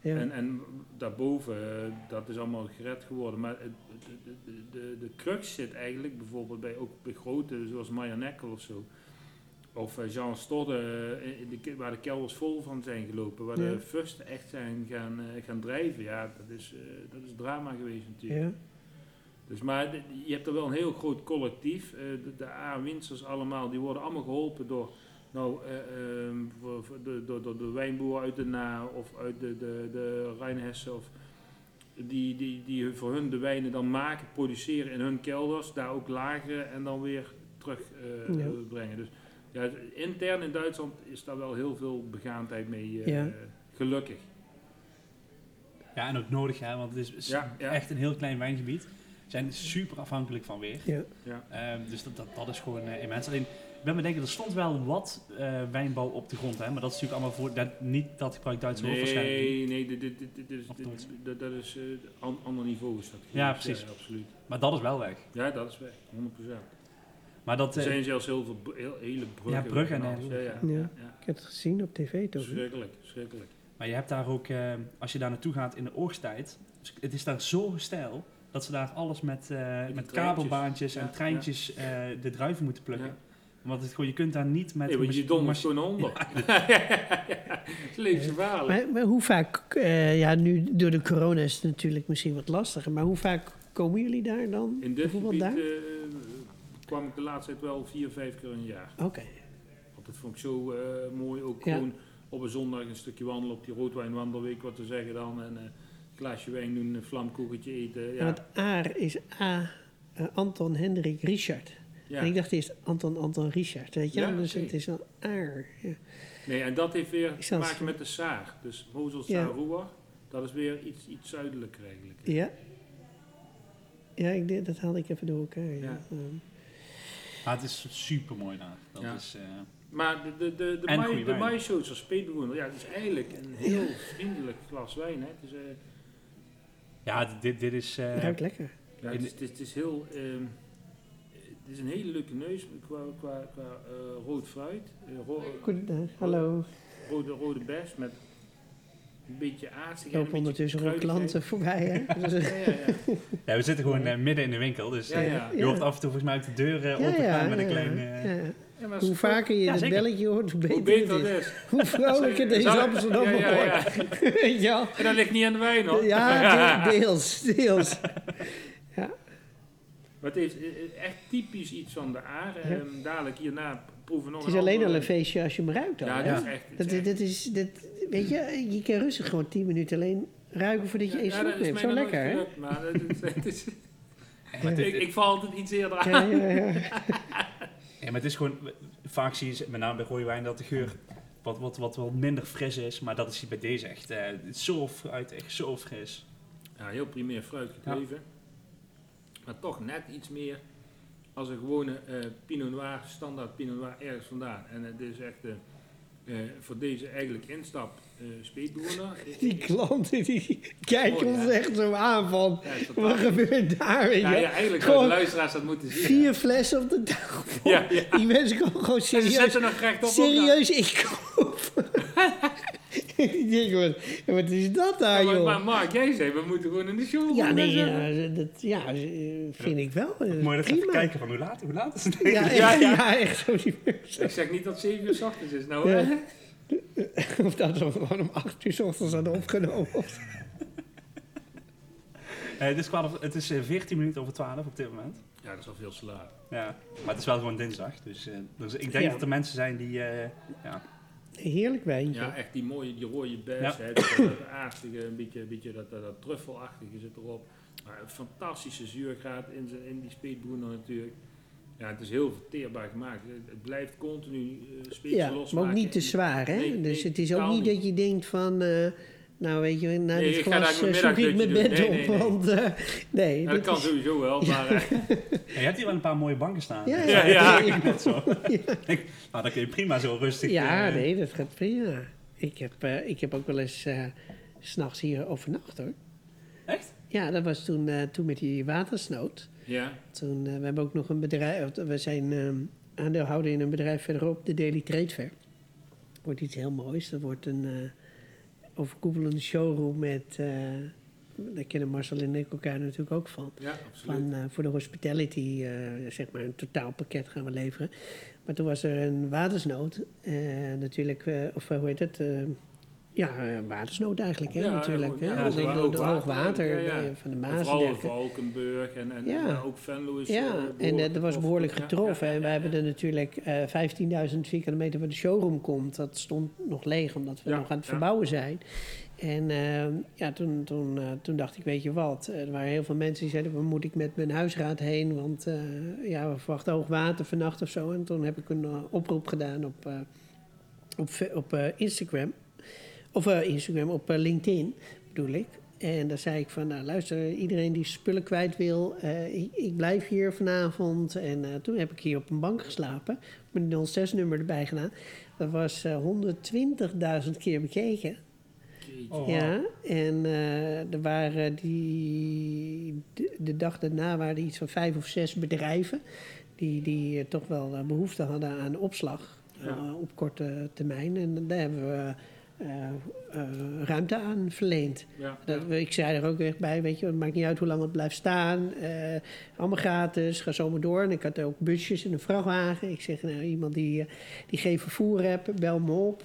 Ja. En, en daarboven, eh, dat is allemaal gered geworden. Maar de, de, de, de crux zit eigenlijk bijvoorbeeld bij, ook bij grote, zoals Maya Neckel of zo. Of eh, Jean Stodde, eh, waar de kelders vol van zijn gelopen. Waar Ja. de fusten echt zijn gaan, gaan drijven. Ja, dat is, dat is drama geweest natuurlijk. ja. Dus, maar je hebt er wel een heel groot collectief. De, de A-winsters allemaal, die worden allemaal geholpen door, nou, eh, ehm, de, door, door de wijnboer uit de Na of uit de, de, de Rijnhessen. Of die, die, die voor hun de wijnen dan maken, produceren in hun kelders. Daar ook lageren en dan weer terug eh, Ja. brengen. Dus ja, intern in Duitsland is daar wel heel veel begaandheid mee. eh, Ja. Gelukkig. ja, en ook nodig, hè, want het is, is Ja, ja. echt een heel klein wijngebied. We zijn super afhankelijk van weer. ja. Ja. Ehm, dus dat, dat, dat is gewoon immens. Alleen, ben me denken, er stond wel wat eh, wijnbouw op de grond, hè? maar dat is natuurlijk allemaal voor, dat, niet dat gebruikt Duitse hoofd waarschijnlijk. Nee, nee, dit, dit, dit, dit is, Of dit- nooit. dat, is eh an, ander niveau is dat. Ja, precies. absoluut. Maar dat is wel weg. Ja, dat is weg, 100%. Maar dat, Er eh, zijn zelfs heel veel heel, hele bruggen. Ja, bruggen en ja, dergelijke. ja, Ja. Ik heb het gezien op tv toch? Schrikkelijk, schrikkelijk. maar je hebt daar ook, eh, als je daar naartoe gaat in de oogsttijd, dus het is daar zo steil dat ze daar alles met, eh, met kabelbaantjes en Ja, treintjes eh, de druiven moeten plukken. Ja. Want het, je kunt daar niet met... Nee, want je dondert gewoon onder. Ja, Het is levensgevaarlijk. Maar, maar hoe vaak, eh, ja, nu door de corona is het natuurlijk misschien wat lastiger, maar hoe vaak komen jullie daar dan? In dit gebied daar? eh, kwam ik de laatste tijd wel vier, vijf keer een jaar. Oké, Want dat vond ik zo eh, mooi. Ook Ja. gewoon op een zondag een stukje wandelen op die roodwijnwandelweek, wat te zeggen dan. En eh, een glaasje wijn doen, een vlamkoeketje eten. Ja. want Aar is A, Anton, Hendrik, Richard. Ja. En ik dacht eerst Anton, Anton, Richard, weet je? Ja, dus het is wel Aar. Ja. Nee, en dat heeft weer te maken met de Saar. Dus Mosel, Ja. Saar, Roer. Dat is weer iets, iets zuidelijker eigenlijk. Ja, ja ik, deed- dat haalde ik even door elkaar. Ja. Ja. Ehm, Maar het is super mooi daar. Dat Ja. is, eh, Maar de, de, de, de, mai- maishows als speetbewoner, ja, het is eigenlijk een heel vriendelijk glas wijn. Hè. Het is, eh, ja, dit, dit is... eh, ruikt lekker. ja, het, is, het, is, het is heel... ehm, het is een hele leuke neus qua, qua, qua eh, rood fruit. eh, ro- Goedendag, hallo. rode, rode bes met een beetje aardig. Er lopen ondertussen ook klanten voorbij, hè? Dus, Ja, ja, ja. ja, we zitten gewoon eh, midden in de winkel, dus Ja, ja. je hoort af en toe volgens mij ook de deur eh, open gaan met een klein... eh, ja. Ja, maar Hoe vaker je Ja, het belletje hoort, hoe Hoe beter, beter het is. is. Hoe vrolijker deze Zal- Amsterdam ja, ja, ja. En dat ligt niet aan de wijn hoor. Ja, de- deels, deels. Maar het is eh, echt typisch iets van de aar. Ja. Ehm, dadelijk hierna proeven nog Het is alleen al een feestje als je hem ruikt. Al, Ja, dat is echt... Dat, is dat is, dat, weet je, je kan rustig gewoon 10 minuten alleen ruiken voordat je Ja, eens ja, ja, neemt. Zo lekker, hè? Maar het is, maar ik, ik val altijd iets eerder aan. Ja, ja, ja. Ja, maar het is gewoon, vaak zie je, met name bij rode wijn, dat de geur wat, wat, wat wel minder fris is. Maar dat is hier bij deze echt, eh, is zo fruit, echt zo fris. Ja, heel primair fruit gedreven. Maar toch net iets meer als een gewone eh, Pinot Noir, standaard Pinot Noir ergens vandaan. En het is echt eh, voor deze eigenlijk instap speetbewoner. Die klanten die kijken ons echt zo aan van, Ja, wat gebeurt daar, weet je? Ja, ja, eigenlijk Gewoon zouden de luisteraars dat moeten zien. Vier flessen op de ja. Die mensen komen gewoon En ze serieus zetten nog recht op. Serieus, ik koop. ik denk, wat, wat is dat daar, Maar, joh? maar Mark, jij zei, we moeten gewoon in de show. ja, nee, zetten. ja, dat ja, eh, vind ik wel. eh, Mooi dat we even kijken van hoe laat, hoe laat is het Ja, echt, Ja, ja, ja. echt zo. Ik zeg niet dat 7 uur 's ochtends is. Nou, hè? Of dat we gewoon om acht uur 's ochtends hadden opgenomen. Eh, het is, 12, het is eh, 14 minuten over 12 op dit moment. Ja, dat is al veel te laat. Ja, maar het is wel gewoon dinsdag. Dus, eh, dus ik denk Ja. dat er mensen zijn die... eh, ja, Heerlijk wijntje. Ja, echt die mooie, die rode bes, Ja. hè, dat, dat aardige, een beetje, een beetje dat, dat, dat truffelachtige zit erop. Maar een fantastische zuurgraad in, zijn, in die speetboener natuurlijk. Ja, het is heel verteerbaar gemaakt. Het, blijft continu uh, Ja, losmaken. maar ook niet te zwaar, hè? Nee, dus nee, het is ook niet. dat je denkt van... eh, nou, weet je, na Nee, dit ik eh, zoek ik mijn bed. Nee, op. nee, nee. Want, eh, nee, Ja, dat kan is- sowieso wel, maar eh, je hebt hier wel een paar mooie banken staan. Ja, Ja, ja. nee, Net zo. Ik- nou, dan kun je prima zo rustig... Ja, nee, dat gaat prima. Ik heb, eh, ik heb ook wel eens eh, s s'nachts hier overnacht, hoor. Echt? Ja, dat was toen, eh, toen met die watersnood. ja. Toen, we hebben ook nog een bedrijf... We zijn eh, aandeelhouder in een bedrijf verderop, de Daily Trade Fair. Wordt iets heel moois. Dat wordt een eh, overkoepelende showroom met... eh daar kennen Marcel en ik elkaar natuurlijk ook van. ja, absoluut. Van, eh, voor de hospitality, eh, zeg maar, een totaalpakket gaan we leveren. Maar toen was er een watersnood. natuurlijk, of hoe heet het? Eh, ja, eh, watersnood eigenlijk, hè, Ja, natuurlijk. ja, hè? ja, ook hoogwater water, eh, van de En Maas. en vooral. Valkenburg en, en, Ja. en ook Venlo is eh, Ja, en eh, dat was behoorlijk getroffen. En wij hebben er natuurlijk eh 15.000 vierkante meter waar de showroom komt. Dat stond nog leeg, omdat we nog aan het verbouwen zijn. En eh, ja, toen, toen, eh, toen dacht ik, weet je wat, eh, er waren heel veel mensen die zeiden, waar moet ik met mijn huisraad heen? Want eh, ja, we verwachten hoog water vannacht of zo. En toen heb ik een eh, oproep gedaan op, eh, op, op eh, Instagram. Of eh, Instagram, op eh, LinkedIn bedoel ik. En dan zei ik van, nou luister, iedereen die spullen kwijt wil, eh, ik, ik, blijf hier vanavond. En uh, toen heb ik hier op een bank geslapen, met een 06-nummer erbij gedaan. Dat was uh, 120.000 keer bekeken. Oh, ja, en er waren die, de, de, dag daarna waren er iets van vijf of zes bedrijven die, die toch wel behoefte hadden aan opslag ja. op korte termijn. En daar hebben we uh, ruimte aan verleend. Ja, dat, Ik zei er ook echt bij, weet je, het maakt niet uit hoe lang het blijft staan. Uh, allemaal gratis, ga zomaar door. En ik had ook busjes en een vrachtwagen. Ik zeg, nou, iemand die, die geen vervoer hebt, bel me op.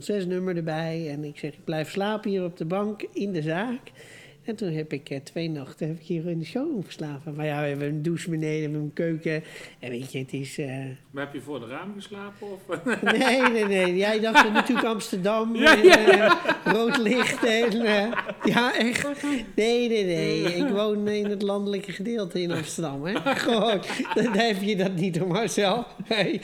06-nummer erbij. En ik zeg, ik blijf slapen hier op de bank in de zaak. En toen heb ik eh, twee nachten heb ik hier in de show verslapen. Maar ja, we hebben een douche beneden, we hebben een keuken. En weet je, het is... Uh... Maar heb je voor de raam geslapen? Of? nee, nee, nee. Jij dacht natuurlijk Amsterdam. Ja, ja. En, uh, rood licht. En, ja, echt. Nee, nee, nee. Ik woon in het landelijke gedeelte in Amsterdam. Hè. Gewoon, dan heb je dat niet hoor, Marcel. Nee.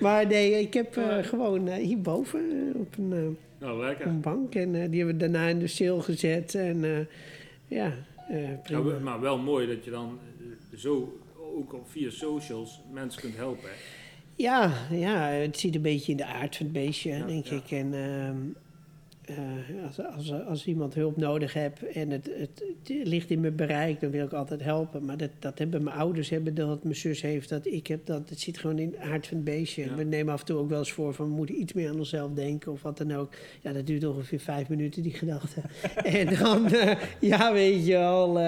Maar nee, ik heb gewoon hierboven op een nou, lekker. Een bank. En uh, die hebben we daarna in de sale gezet. En uh, ja, uh, prima. Nou, maar wel mooi dat je dan zo ook via socials mensen kunt helpen. Ja, ja, het zit een beetje in de aard van het beestje, ja, denk ja. ik. En ehm, uh, als, als, als iemand hulp nodig heeft en het, het, het, ligt in mijn bereik, dan wil ik altijd helpen. Maar dat, dat hebben mijn ouders hebben, dat mijn zus heeft, dat ik heb dat. Het zit gewoon in de aard van het beestje. We nemen af en toe ook wel eens voor van we moeten iets meer aan onszelf denken of wat dan ook. Ja, dat duurt ongeveer vijf minuten, die gedachte. en dan, uh, ja, weet je wel. Uh,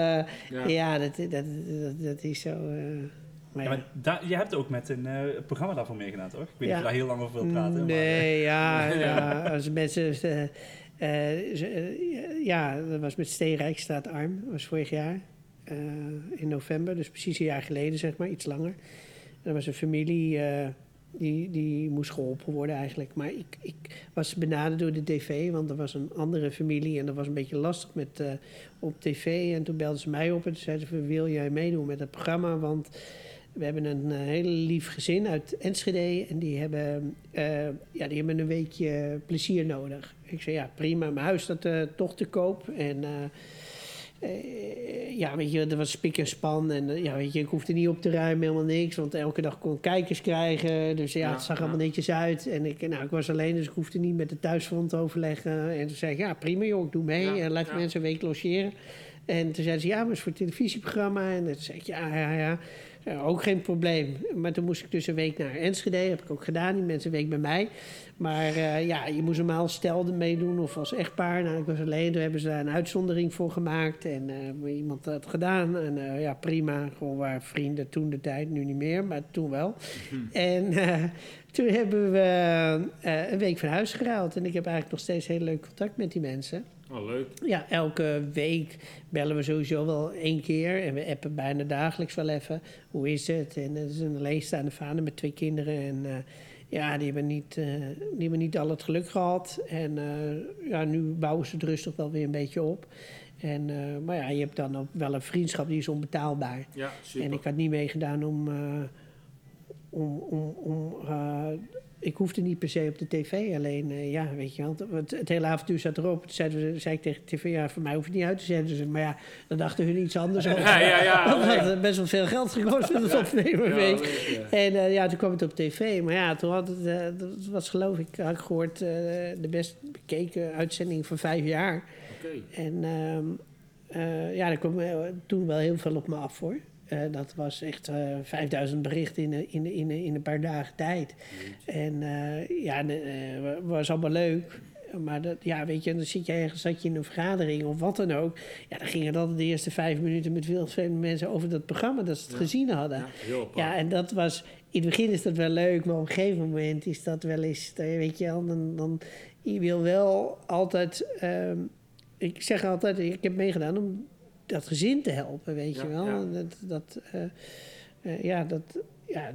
ja. ja, dat, dat, dat, dat is zo. Maar ja, maar daar, je hebt ook met een uh, programma daarvoor meegedaan, toch? Ik weet niet of je daar heel lang over wil praten. Nee, maar, ja, ja. Als mensen... Uh, uh, ja, dat was met Steen Rijkstraat Arm. Dat was vorig jaar. in november, dus precies een jaar geleden, zeg maar. Iets langer. Er was een familie... die, die moest geholpen worden eigenlijk. Maar ik, ik was benaderd door de tv, want er was een andere familie en dat was een beetje lastig met, op tv. En toen belden ze mij op en zeiden ze: Wil jij meedoen met het programma? Want we hebben een uh, heel lief gezin uit Enschede en die hebben, uh, ja, die hebben een weekje plezier nodig. Ik zei ja, prima, mijn huis staat uh, toch te koop. En ja, weet je, er was spik en span. En ja, weet je, ik hoefde niet op te ruimen, helemaal niks. Want elke dag kon ik kijkers krijgen. Dus ja, het zag allemaal netjes uit. En ik, nou, ik was alleen, dus ik hoefde niet met de thuisfront te overleggen. En toen zei ik, ja, prima joh, ik doe mee. en laat mensen een week logeren. En toen zeiden ze, ja, maar het is voor het televisieprogramma. En toen zei ik, ja, ja, ja. Ook geen probleem. Maar toen moest ik dus een week naar Enschede. heb ik ook gedaan. Die mensen een week bij mij. Maar uh, ja, je moest normaal stelde meedoen of als echtpaar. Nou, ik was alleen. Toen hebben ze daar een uitzondering voor gemaakt. En uh, iemand had gedaan. En uh, ja, prima. Gewoon waren vrienden toen de tijd. Nu niet meer, maar toen wel. Mm En toen hebben we een week van huis geruild. En ik heb eigenlijk nog steeds heel leuk contact met die mensen. Oh, leuk. Ja, elke week bellen we sowieso wel één keer. En we appen bijna dagelijks wel even. Hoe is het? En het is een alleenstaande vader met twee kinderen. En uh, ja, die hebben, niet, uh, die hebben niet al het geluk gehad. En uh, ja, nu bouwen ze het rustig wel weer een beetje op. En, maar ja, je hebt dan ook wel een vriendschap die is onbetaalbaar. Ja, super. En ik had niet meegedaan om, om, om, om ik hoefde niet per se op de tv. Alleen, uh, ja, weet je, want het, het hele avontuur zat erop. Toen zei, zei ik tegen de tv, ja, voor mij hoeft het niet uit te zenden. Maar ja, dan dachten hun iets anders over. Ja, ja, ja. Want had best wel veel geld gekost met het opnemen. Ja, en uh, ja, toen kwam het op tv. Maar ja, toen had het, uh, dat was geloof ik, had ik gehoord, de best bekeken uitzending van vijf jaar. Okay. En ehm, ja, er kwam toen wel heel veel op me af, hoor. Uh, dat was echt uh, eh, 5000 berichten in, in, in, in een paar dagen tijd. En uh, ja, het was allemaal leuk. Maar dat, ja, weet je, dan zit je ergens, zat je in een vergadering of wat dan ook. Ja, dan gingen dan de eerste vijf minuten met veel, veel mensen over dat programma dat ze het gezien hadden. Ja, ja, en dat was, in het begin is dat wel leuk, maar op een gegeven moment is dat wel eens, weet je wel, dan, dan je wil wel altijd, um, ik zeg altijd, ik heb meegedaan om dat gezin te helpen, weet je wel. Dat, dat, uh, ja, dat, ja,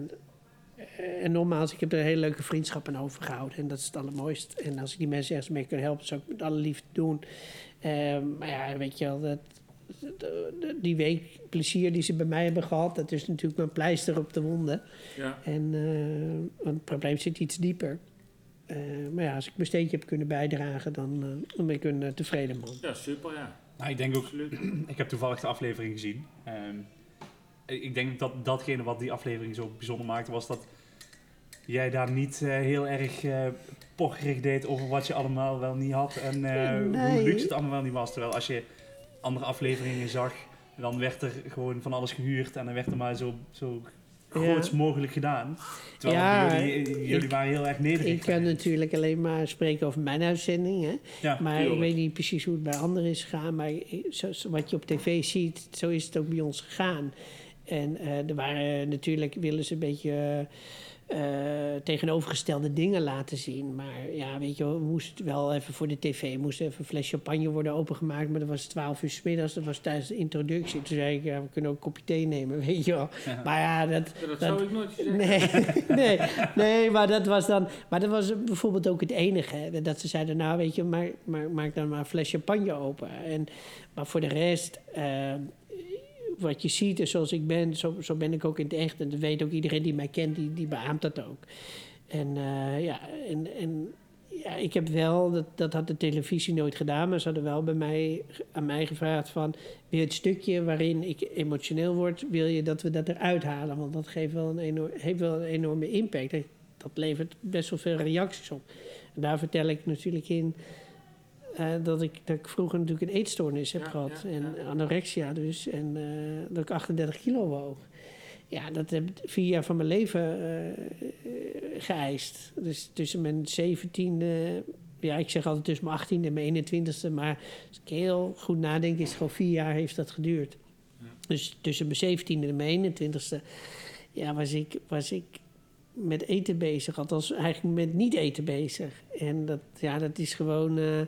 uh, en nogmaals, ik heb er een hele leuke vriendschap aan overgehouden. En dat is het allermooiste. En als ik die mensen ergens mee kan helpen, zou ik met alle liefde doen. maar ja, weet je wel, dat, die week plezier die ze bij mij hebben gehad, dat is natuurlijk mijn pleister op de wonden. Ja. En want het probleem zit iets dieper. maar ja, als ik mijn steentje heb kunnen bijdragen, dan, dan ben ik een tevreden man. Ja, super, ja. Nou, ik denk ook, Absoluut. ik heb toevallig de aflevering gezien. Ehm, ik denk dat datgene wat die aflevering zo bijzonder maakte, was dat jij daar niet eh, heel erg eh pocherig deed over wat je allemaal wel niet had en eh, hoe luxe het allemaal wel niet was. Terwijl als je andere afleveringen zag, dan werd er gewoon van alles gehuurd en dan werd er maar zo, zo groots mogelijk gedaan. Terwijl Ja, jullie, jullie ik- waren heel erg nederig. Ik kan natuurlijk alleen maar spreken over mijn uitzending. Hè? Ja, Maar ik weet niet precies hoe het bij anderen is gegaan. Maar wat je op tv ziet, zo is het ook bij ons gegaan. En eh, er waren natuurlijk, willen ze een beetje eh, tegenovergestelde dingen laten zien. Maar ja, weet je we moesten wel even voor de tv, moest even een fles champagne worden opengemaakt. Maar dat was 12 uur 's middags, dat was tijdens de introductie. Toen zei ik, ja, we kunnen ook een kopje thee nemen, weet je wel. Ja. Maar ja, dat, Ja, dat dat- zou ik nooit zeggen. Nee, nee, nee, maar dat was dan. Maar dat was bijvoorbeeld ook het enige. Hè, dat ze zeiden, nou weet je, maak, maak, maak dan maar een fles champagne open. En, maar voor de rest, eh, wat je ziet is zoals ik ben, zo, zo ben ik ook in het echt. En dat weet ook iedereen die mij kent, die, die beaamt dat ook. En eh, ja, en, en ja, ik heb wel, dat, dat had de televisie nooit gedaan, maar ze hadden wel bij mij, aan mij gevraagd van, wil het stukje waarin ik emotioneel word, wil je dat we dat eruit halen? Want dat geeft wel een enorm, heeft wel een enorme impact. Dat- Dat levert best wel veel reacties op. En daar vertel ik natuurlijk in dat, ik, dat ik vroeger natuurlijk een eetstoornis heb Ja, gehad. ja, en anorexia dus. En eh, dat ik 38 kilo woog. Ja, dat heb ik vier jaar van mijn leven eh, geëist. Dus tussen mijn 17e, ja, ik zeg altijd tussen mijn 18e en mijn 21e, maar als ik heel goed nadenk, is het gewoon vier jaar heeft dat geduurd. Ja. Dus tussen mijn 17e en mijn 21e, ja, was ik, was ik met eten bezig, althans eigenlijk met niet eten bezig. En dat, ja, dat is gewoon, eh,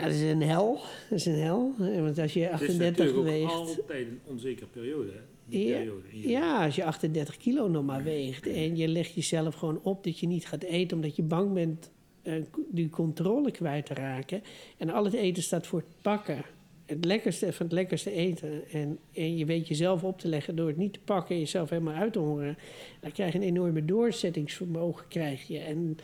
ja, dat is een hel. Dat is een hel. Want als je Het is 38 natuurlijk ook weegt. altijd een onzekere periode. Hè? Die Ja, periode Ja, als je 38 kilo nog maar weegt en je legt jezelf gewoon op dat je niet gaat eten omdat je bang bent eh, die controle kwijt te raken. En al het eten staat voor het pakken. Het lekkerste van het lekkerste eten. En, en je weet jezelf op te leggen door het niet te pakken en jezelf helemaal uit te hongeren. Dan krijg je een enorme doorzettingsvermogen. Krijg je. En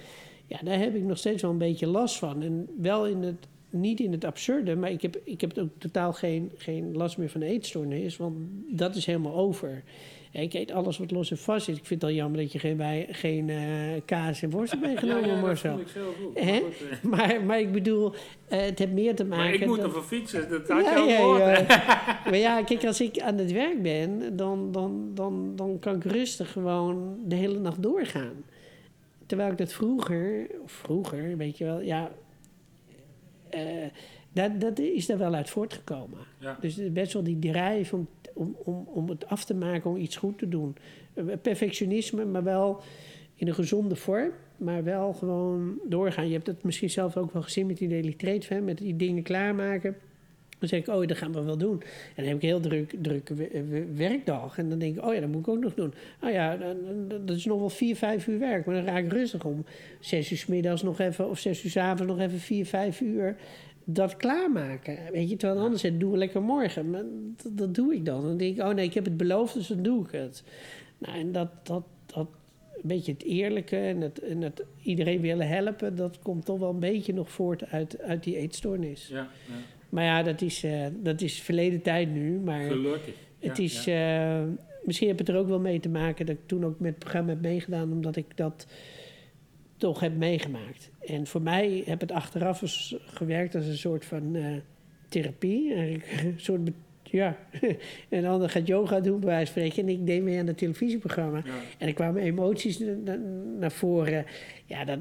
ja, daar heb ik nog steeds wel een beetje last van. En wel in het, niet in het absurde, maar ik heb, ik heb ook totaal geen, geen last meer van de eetstoornis. Want dat is helemaal over. Ik eet alles wat los en vast is. Ik vind het al jammer dat je geen, wij, geen eh, kaas en worst hebt meegenomen, ja, ja, Marcel. ik zelf ook. Maar goed, eh, Maar, maar ik bedoel, eh, het heeft meer te maken... Maar ik moet dat- ervoor fietsen, dat had je ja, al ja. Maar ja, kijk, als ik aan het werk ben, dan, dan, dan, dan kan ik rustig gewoon de hele nacht doorgaan. Terwijl ik dat vroeger, of vroeger, weet je wel, ja, dat, dat is daar wel uit voortgekomen. Ja. Dus best wel die drive om, om, om, om het af te maken, om iets goed te doen. Eh, Perfectionisme, maar wel in een gezonde vorm. Maar wel gewoon doorgaan. Je hebt het misschien zelf ook wel gezien met die daily trade met die dingen klaarmaken. Dan zeg ik, oh, dat gaan we wel doen. En dan heb ik een heel druk, we- werkdag. En dan denk ik, oh ja, dat moet ik ook nog doen. Oh ja, dat is nog wel vier, vijf uur werk. Maar dan raak ik rustig om. Zes uur 's middags nog even, of zes uur 's avonds nog even vier, vijf uur dat klaarmaken. Weet je, terwijl anders het doen we lekker morgen. Maar dat, dat doe ik dan. Dan denk ik, oh nee, ik heb het beloofd, dus dan doe ik het. Nou, en dat, dat, dat een beetje het eerlijke en het, en het iedereen willen helpen, dat komt toch wel een beetje nog voort uit, uit die eetstoornis. Ja, ja. Maar ja, dat is, eh, dat is verleden tijd nu. Maar gelukkig. het Ja, is, ja. eh, misschien heb het er ook wel mee te maken dat ik toen ook met het programma heb meegedaan, omdat ik dat toch heb meegemaakt. En voor mij heb het achteraf gewerkt als een soort van eh, therapie. Eigenlijk een soort, ja. en de ander gaat yoga doen, bij wijze van spreken. En ik deed mee aan het televisieprogramma. Ja. En er kwamen emoties na- na- naar voren. Ja, dat,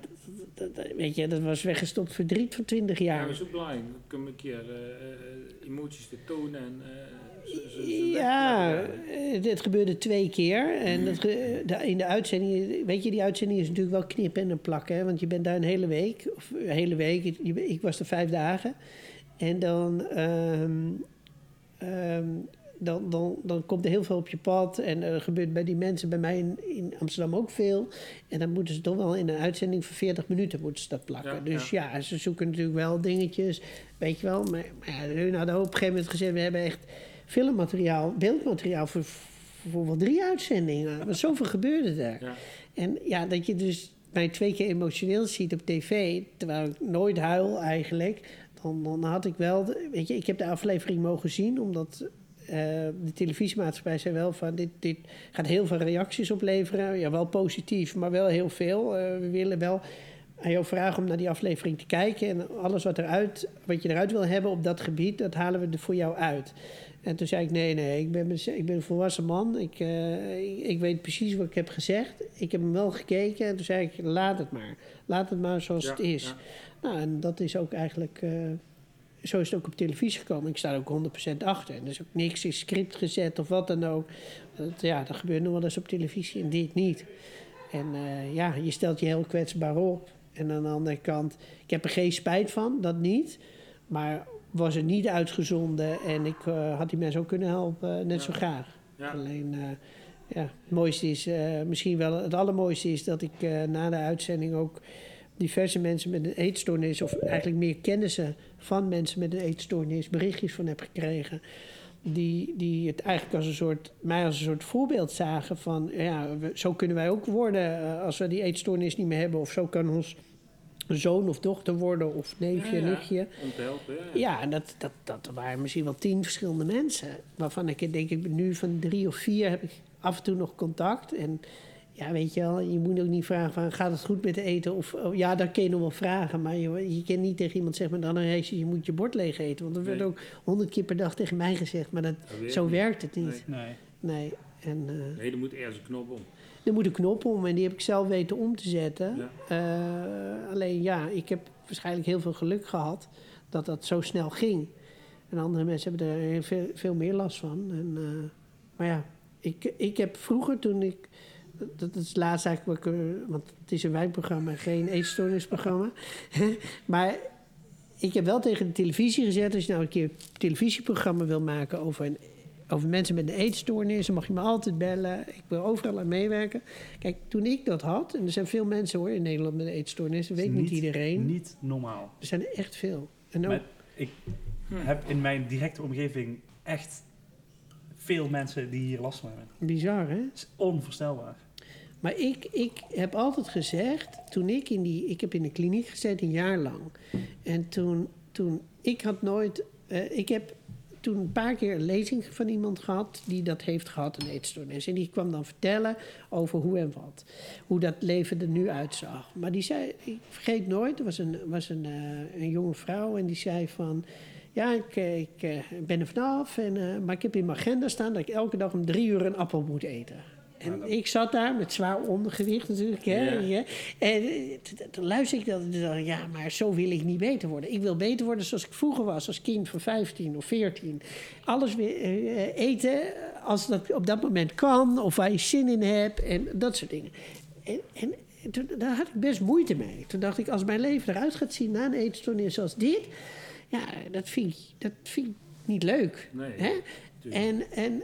dat, dat- weet je, dat was weggestopt verdriet van 20 Ja, jaar. maar het is ook belangrijk om een keer eh, eh, emoties te tonen en eh, Ja, het, gebeurde twee keer. En dat, in de uitzending, weet je, die uitzending is natuurlijk wel knippen en plakken. Hè? Want je bent daar een hele week, of een hele week. Ik, ik was er vijf dagen. En dan, ehm, ehm, dan, dan, dan komt er heel veel op je pad. En er gebeurt bij die mensen, bij mij in, in Amsterdam ook veel. En dan moeten ze toch wel in een uitzending van 40 minuten moeten ze dat plakken. Ja, dus ja. ze zoeken natuurlijk wel dingetjes, weet je wel. Maar, maar ja, hun hadden op een gegeven moment gezegd, we hebben echt filmmateriaal, beeldmateriaal voor, voor wel drie uitzendingen. Want zoveel gebeurde er. Ja. En ja, dat je dus mij twee keer emotioneel ziet op tv, terwijl ik nooit huil eigenlijk, dan, dan had ik wel... weet je, ik heb de aflevering mogen zien, omdat... eh, de televisiemaatschappij zei wel van dit, dit gaat heel veel reacties opleveren. Ja, wel positief, maar wel heel veel. Eh, we willen wel aan jou vragen om naar die aflevering te kijken. En alles wat, eruit, wat je eruit wil hebben op dat gebied, dat halen we er voor jou uit. En toen zei ik, nee, nee, ik ben, ik ben een volwassen man. Ik, eh, ik, ik weet precies wat ik heb gezegd. Ik heb hem wel gekeken. En toen zei ik, laat het maar. Laat het maar zoals Ja, het is. ja. Nou, en dat is ook eigenlijk... eh, zo is het ook op televisie gekomen. Ik sta er ook 100% achter. En er is ook niks in script gezet of wat dan ook. Dat, ja, dat gebeurt nog wel eens op televisie en dit niet. En eh, ja, je stelt je heel kwetsbaar op. En aan de andere kant, ik heb er geen spijt van, dat niet. Maar was er niet uitgezonden en ik eh, had die mensen ook kunnen helpen, eh, net zo graag. Ja. Alleen, eh, ja, het mooiste is, misschien wel het allermooiste is dat ik na de uitzending ook diverse mensen met een eetstoornis, of eigenlijk meer kennissen van mensen met een eetstoornis, berichtjes van heb gekregen. Die, die het eigenlijk als een soort, mij als een soort voorbeeld zagen van, ja, we- zo kunnen wij ook worden eh, als we die eetstoornis niet meer hebben. Of zo kan ons zoon of dochter worden, of neefje, Ja, ja. nichtje. Om te helpen, ja. Ja, en dat, dat, dat waren misschien wel tien verschillende mensen. Waarvan ik denk ik nu van drie of vier heb ik af en toe nog contact. En ja, weet je wel, je moet ook niet vragen van gaat het goed met eten? Of oh, ja, dat kun je nog wel vragen. Maar je, je kan niet tegen iemand zeggen met dan je moet je bord leeg eten. Want dat werd ook honderd keer per dag tegen mij gezegd. Maar dat, zo niet. werkt het niet. Nee. Nee. Nee. En eh, Nee, er moet ergens een knop om. er moet een knop om en die heb ik zelf weten om te zetten. Ja. Eh, alleen ja, ik heb waarschijnlijk heel veel geluk gehad dat dat zo snel ging. En andere mensen hebben er veel, veel meer last van. En, eh, maar ja, ik, ik heb vroeger toen ik. Dat is het laatste eigenlijk, eh, want het is een wijnprogramma, geen eetstoornisprogramma. maar ik heb wel tegen de televisie gezet, als je nou een keer een televisieprogramma wil maken over, een, over mensen met een eetstoornis, dan mag je me altijd bellen. Ik wil overal aan meewerken. Kijk, toen ik dat had, en er zijn veel mensen hoor in Nederland met een eetstoornis, dat weet niet, iedereen. Niet normaal. Er zijn er echt veel. En ook, ik heb in mijn directe omgeving echt veel mensen die hier last van hebben. bizar hè? Het is onvoorstelbaar. Maar ik, ik heb altijd gezegd, toen ik in die... Ik heb in de kliniek gezeten een jaar lang. En toen, toen ik had nooit... eh, ik heb toen een paar keer een lezing van iemand gehad die dat heeft gehad, een eetstoornis. En die kwam dan vertellen over hoe en wat. Hoe dat leven er nu uitzag. Maar die zei, ik vergeet nooit, er was een, was een, eh, een jonge vrouw en die zei van... Ja, ik, eh, ik ben er vanaf, en, maar ik heb in mijn agenda staan dat ik elke dag om drie uur een appel moet eten. En ik zat daar met zwaar ondergewicht natuurlijk. Hè, Ja. En eh, toen luisterde ik dat en dacht ja, maar zo wil ik niet beter worden. Ik wil beter worden zoals ik vroeger was, als kind van 15 of 14. Alles weer eh, eten als dat op dat moment kan, of waar je zin in hebt en dat soort dingen. En, en, en toen, daar had ik best moeite mee. Toen dacht ik, als mijn leven eruit gaat zien na een eetstoornis zoals dit, ja, dat vind ik, dat vind ik niet leuk. Nee, Hè? En, en,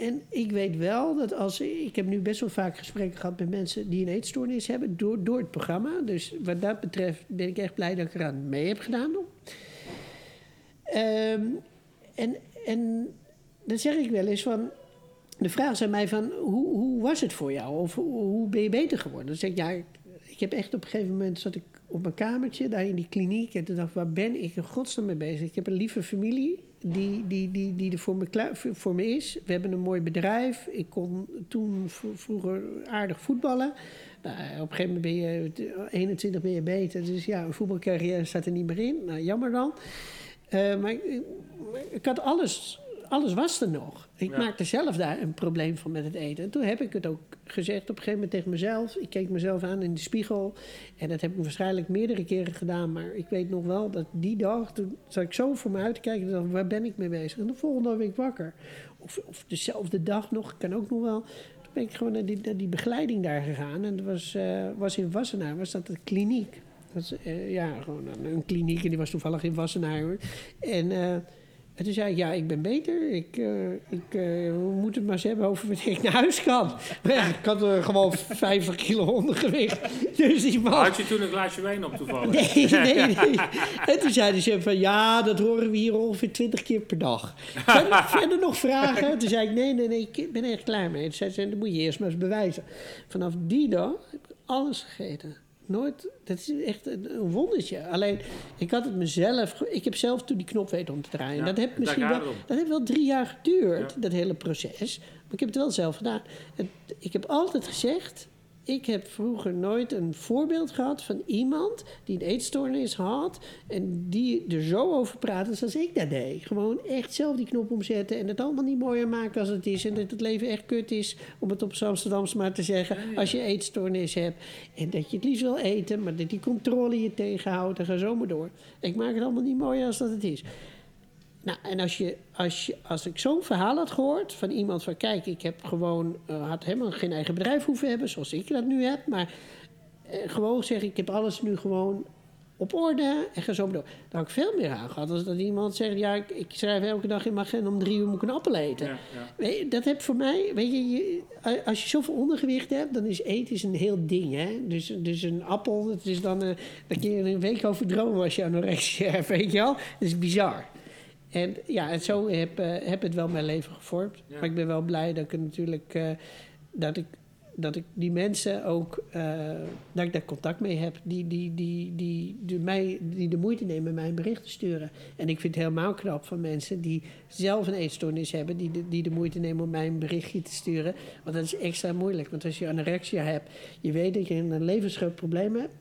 en ik weet wel dat als... Ik heb nu best wel vaak gesprekken gehad met mensen die een eetstoornis hebben... door, door het programma. Dus wat dat betreft ben ik echt blij dat ik eraan mee heb gedaan. Ehm, en, en dan zeg ik wel eens van... De vraag is aan mij van, hoe, hoe was het voor jou? Of hoe, ben je beter geworden? Dan zeg ik, ja, ik, ik heb echt op een gegeven moment... zat ik op mijn kamertje, daar in die kliniek... en toen dacht ik, waar ben ik in godsnaam mee bezig? Ik heb een lieve familie die, die, die, die er voor me, voor me is. We hebben een mooi bedrijf. Ik kon toen vroeger aardig voetballen. Nou, op een gegeven moment ben je 21 ben je beter. Dus ja, een voetbalcarrière staat er niet meer in. Nou, jammer dan. Eh, maar ik had alles, alles was er nog. Ik Ja. maakte zelf daar een probleem van met het eten. En toen heb ik het ook gezegd op een gegeven moment tegen mezelf. Ik keek mezelf aan in de spiegel. En dat heb ik waarschijnlijk meerdere keren gedaan. Maar ik weet nog wel dat die dag, toen zat ik zo voor me uit te kijken. en dacht, waar ben ik mee bezig? En de volgende dag ben ik wakker. Of, of dezelfde dag nog, kan ook nog wel. Toen ben ik gewoon naar die, naar die begeleiding daar gegaan. En dat was, eh, was in Wassenaar, was dat de kliniek. Dat eh, ja, gewoon een, kliniek en die was toevallig in Wassenaar. Hoor. En, eh, en toen zei ik, ja, ik ben beter. Ik, eh, ik, eh, we moeten het maar eens hebben over wanneer ik naar huis kan. Maar ja, ik had eh, gewoon 50 kilo ondergewicht. Dus die man... Had je toen een glaasje wijn op toevallig? Nee, nee, nee. En toen zeiden ze van, ja, dat horen we hier ongeveer 20 keer per dag. Verder, verder nog vragen? Toen zei ik, nee, nee, nee, ik ben er echt klaar mee. Toen zei ze, dat moet je eerst maar eens bewijzen. Vanaf die dag heb ik alles gegeten. Nooit. Dat is echt een, wondertje. Alleen, ik had het mezelf. Ik heb zelf toen die knop weten om te draaien. Ja, dat heeft misschien wel. Dat heeft wel drie jaar geduurd, Ja. dat hele proces. Maar ik heb het wel zelf gedaan. Ik heb altijd gezegd. Ik heb vroeger nooit een voorbeeld gehad van iemand die een eetstoornis had. en die er zo over praatte zoals ik dat deed. Gewoon echt zelf die knop omzetten. en het allemaal niet mooier maken als het is. En dat het leven echt kut is, om het op z'n Amsterdams maar te zeggen. Ja. als je eetstoornis hebt. En dat je het liefst wil eten, maar dat die controle je tegenhoudt. en ga zo maar door. Ik maak het allemaal niet mooier als dat het is. Nou, en als, je, als, je, als ik zo'n verhaal had gehoord van iemand van... kijk, ik heb gewoon, eh, had helemaal geen eigen bedrijf hoeven hebben... zoals ik dat nu heb, maar eh, gewoon zeg ik heb alles nu gewoon op orde en ga zo door. Daar had ik veel meer aan gehad als dat iemand zegt... ja, ik, ik schrijf elke dag in mijn agenda om drie uur moet ik een appel eten. Ja, ja. Je, dat heb voor mij, weet je, je, als je zoveel ondergewicht hebt, dan is eten is een heel ding. Hè? Dus, dus een appel, dat is dan, eh kun je een week over dromen als je anorexia hebt, weet je wel. Dat is bizar. En ja, en zo heb, eh, heb het wel mijn leven gevormd. Ja. Maar ik ben wel blij dat ik natuurlijk, eh, dat ik dat ik die mensen ook, eh, dat ik daar contact mee heb, die, die, die, die, die, mij, die de moeite nemen mij een bericht te sturen. En ik vind het helemaal knap van mensen die zelf een eetstoornis hebben, die de, die de moeite nemen om mij een berichtje te sturen. Want dat is extra moeilijk. Want als je anorexia hebt, je weet dat je een levensgroot probleem hebt,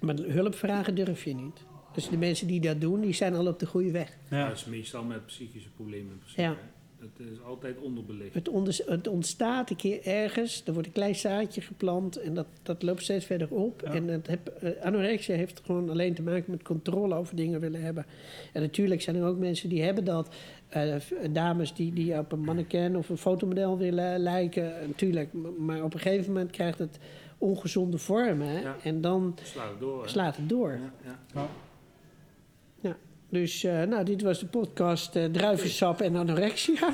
maar hulp vragen durf je niet. Dus de mensen die dat doen, die zijn al op de goede weg. Ja. Dat is meestal met psychische problemen. Precies, Ja. Het is altijd onderbelicht. Het, onder- het ontstaat een keer ergens, er wordt een klein zaadje geplant en dat, dat loopt steeds verder op. Ja. En het heb, eh, anorexia heeft gewoon alleen te maken met controle over dingen willen hebben. En natuurlijk zijn er ook mensen die hebben dat. eh, v- dames die, die op een mannequin of een fotomodel willen lijken, natuurlijk. Maar op een gegeven moment krijgt het ongezonde vormen Ja. en dan Slaat het door. slaat het door. Ja, ja. Dus eh, nou, dit was de podcast eh, Druivensap en Anorexia.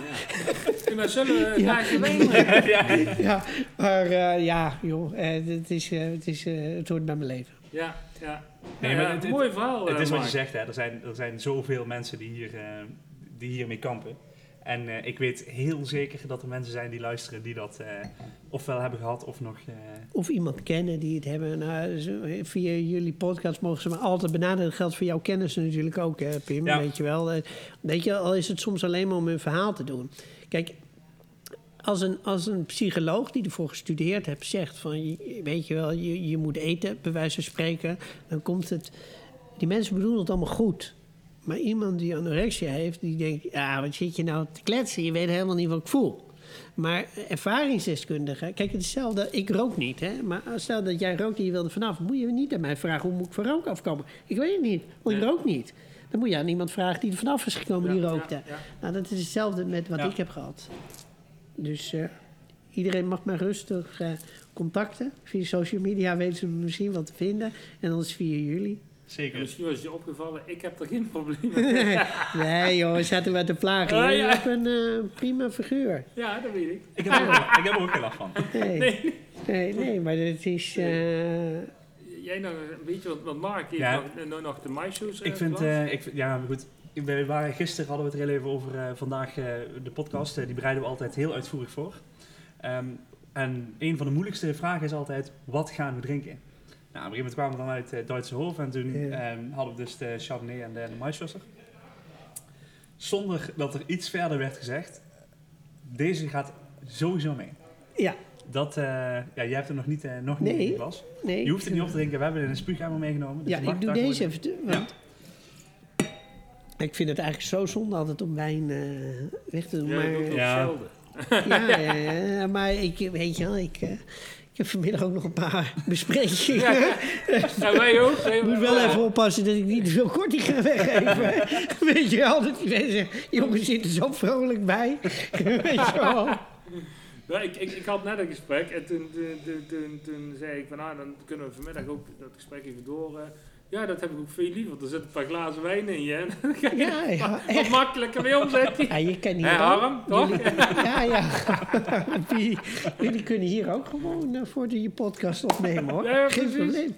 Ja, zullen we een Ja. wijn nemen? ja, maar eh, ja, joh, eh, het, is, eh, het, is, eh, het hoort bij mijn leven. Ja, ja. Nee, Ja, maar ja, het- het- mooi verhaal. Het eh, is wat je zegt, hè. Er, zijn, er zijn zoveel mensen die, hier, eh, die hiermee kampen. En eh, ik weet heel zeker dat er mensen zijn die luisteren die dat eh, ofwel hebben gehad of nog... eh, Of iemand kennen die het hebben. Nou, via jullie podcast mogen ze me altijd benaderen. Dat geldt voor jouw kennis natuurlijk ook, hè, Pim. Ja. Weet je wel. Weet je, al is het soms alleen maar om hun verhaal te doen. Kijk, als een, als een psycholoog die ervoor gestudeerd heeft zegt van... weet je wel, je, je moet eten, bij wijze van spreken... dan komt het... Die mensen bedoelen het allemaal goed. Maar iemand die anorexia heeft, die denkt... ja, wat zit je nou te kletsen? Je weet helemaal niet wat ik voel. Maar ervaringsdeskundigen... Kijk, het is hetzelfde... Ik rook niet, hè. Maar stel dat jij rookt en je wil er vanaf... moet je niet aan mij vragen hoe moet ik van rook afkomen. Ik weet het niet, want ik rook niet. Dan moet je aan iemand vragen die er vanaf is gekomen, die rookte. ja, ja. Nou, dat is hetzelfde met wat Ja. ik heb gehad. Dus eh, iedereen mag mij rustig eh, contacten. Via social media weten ze me misschien wel te vinden. En anders via jullie. Ja, zeker. misschien was het je opgevallen, ik heb er geen probleem nee, mee. nee joh, we zaten wat te plagen. Oh, Je ja. hebt een eh, prima figuur. Ja, dat weet ik. Ik heb, er ook, ik heb er ook geen last van. Nee, nee, Nee. nee, maar het is... eh, Jij nog een beetje, want, want Mark heeft Ja. nog, nog, nog de maishoes Ik vind, eh, ik vind, ja, maar goed. We waren, gisteren hadden we het er heel even over. eh, vandaag eh, de podcast, eh, die bereiden we altijd heel uitvoerig voor. Ehm, en een van de moeilijkste vragen is altijd: wat gaan we drinken? Nou, op een gegeven moment kwamen we dan uit eh, Duitse Hof en toen ehm, hadden we dus de Chardonnay en de, de Maiswasser. Zonder dat er iets verder werd gezegd, deze gaat sowieso mee. ja, Dat, eh, ja, jij hebt er nog niet, eh, nog niet Nee. in glas. nee. Je hoeft het niet op te drinken, we hebben er een spuugammer meegenomen. dus Ja, ik doe deze even. te- Want Ik vind het eigenlijk zo zonde altijd om wijn eh, weg te doen. Ja, ik doe maar, het Ja. Ja, ja, ja, maar ik weet je wel, ik, ik heb vanmiddag ook nog een paar besprekingen. Ja. Wij ook. Ik moet wel even oppassen dat ik niet te veel korting ga weggeven. weet je wel, dat die mensen jongens zitten zo vrolijk bij. weet je wel. Ja, ik, ik, ik had net een gesprek en toen, toen, toen, toen, toen zei ik van nou, dan kunnen we vanmiddag ook dat gesprek even door. Ja, dat heb ik ook veel liever, want er zitten een paar glazen wijn in je. En dan ga je Ja, ja, wat makkelijker mee omzetten. Ja, je kan hier Harm, toch? Jullie, ja, ja. Jullie, jullie kunnen hier ook gewoon eh, voor de, je podcast opnemen hoor. Ja, Geen probleem.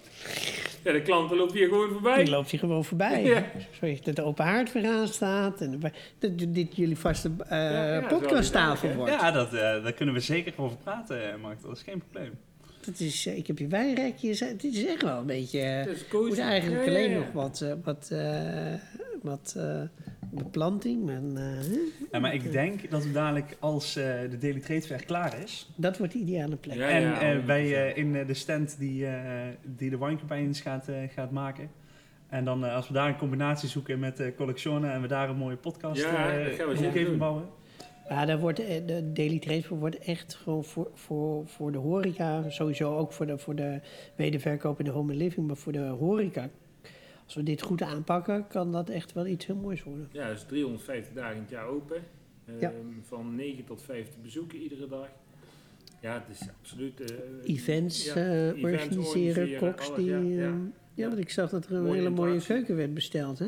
Ja, de klanten lopen hier gewoon voorbij. Die loopt je gewoon voorbij. Ja. Zodat dat de open haard weer aan staat. En dat dit jullie vaste eh, Ja, ja, podcasttafel wordt. Ja, dat, eh, daar kunnen we zeker over praten, Mark. Dat is geen probleem. Dat is, eh, ik heb je wijnrekje. Het is echt wel een beetje... eh, Het is moet eigenlijk Ja, alleen ja. nog wat, eh, wat, eh, wat eh, beplanting. Maar, eh, Ja, maar ik denk dat we dadelijk, als eh, de Daily Trade klaar is... dat wordt de ideale plek. Ja, en ja, eh, 100%. wij eh, in de stand die, eh, die de wijncampagnes gaat, gaat maken... En dan als we daar een combinatie zoeken met eh Collectione en we daar een mooie podcast Ja, eh, dat gaan we zeker omgeving bouwen. Ja, daar wordt, eh, de Daily Trade wordt echt gewoon voor, voor, voor de horeca, sowieso ook voor de, voor de wederverkoop in de home living, maar voor de horeca. Als we dit goed aanpakken, kan dat echt wel iets heel moois worden. Ja, is 350 dagen in het jaar open. Ehm, Ja. Van 9 tot 5 te bezoeken iedere dag. Ja, het is absoluut... eh, Events ja, eh, events organiseren, koks die... ja, ja. ja, want ik zag dat er een hele mooie keuken werd besteld, hè?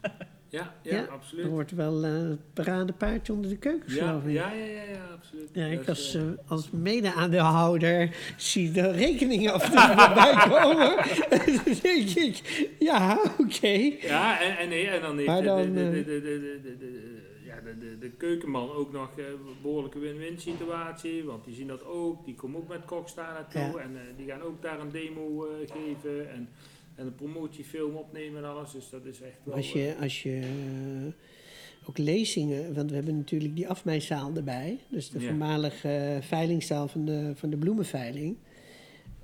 Ja, ja, Ja, absoluut. Er wordt wel eh, het paradepaardje onder de keuken, Ja, geloof ik. ja, ja, ja, ja, absoluut. Ja, ik als, eh, eh, als mede-aandeelhouder zie de rekeningen af en toe voorbij komen. dan denk ik, ja, oké. Ja, en, en, nee, en dan heeft de, keukenman ook nog een behoorlijke win-win situatie. Want die zien dat ook. Die komen ook met koks daar naartoe. En die gaan ook daar een demo geven. En, en een promotiefilm opnemen en alles. Dus dat is echt wel... Als je, als je eh, ook lezingen, want we hebben natuurlijk die afmijzaal erbij. Dus de Ja. voormalige eh, veilingzaal van de, van de bloemenveiling.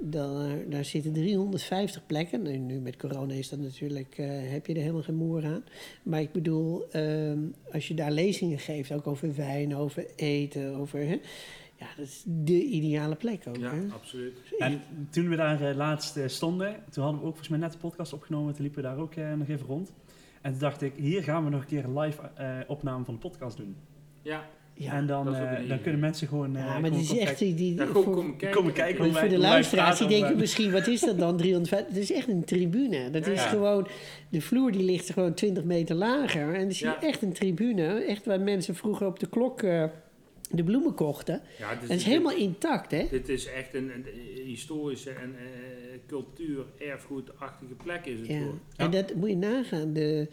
Dan, eh, daar zitten 350 plekken. Nu, nu met corona is dat natuurlijk, eh, heb je er helemaal geen moer aan. Maar ik bedoel, ehm, als je daar lezingen geeft, ook over wijn, over eten, over... Hè, ja, dat is de ideale plek ook. ja, hè? absoluut. En toen we daar eh, laatst eh, stonden, toen hadden we ook volgens mij net de podcast opgenomen. Toen liepen we daar ook eh, nog even rond. En toen dacht ik, hier gaan we nog een keer een live eh, opname van de podcast doen. Ja, Ja, en dan, is eh, dan kunnen mensen gewoon... eh, ja maar dit is echt... Die, die, ja voor- komen kijken. Komen voor de luisteraars, die denken misschien, wat is dat dan, 350? Het is echt een tribune. Dat Ja, is ja. gewoon, de vloer die ligt gewoon 20 meter lager. En dan zie je Ja. echt een tribune. Echt waar mensen vroeger op de klok eh, de bloemen kochten. Ja, Dat is helemaal intact, hè? Dit is echt een, een historische en eh, cultuur, erfgoedachtige plek is het Ja. gewoon. En dat moet je nagaan. De,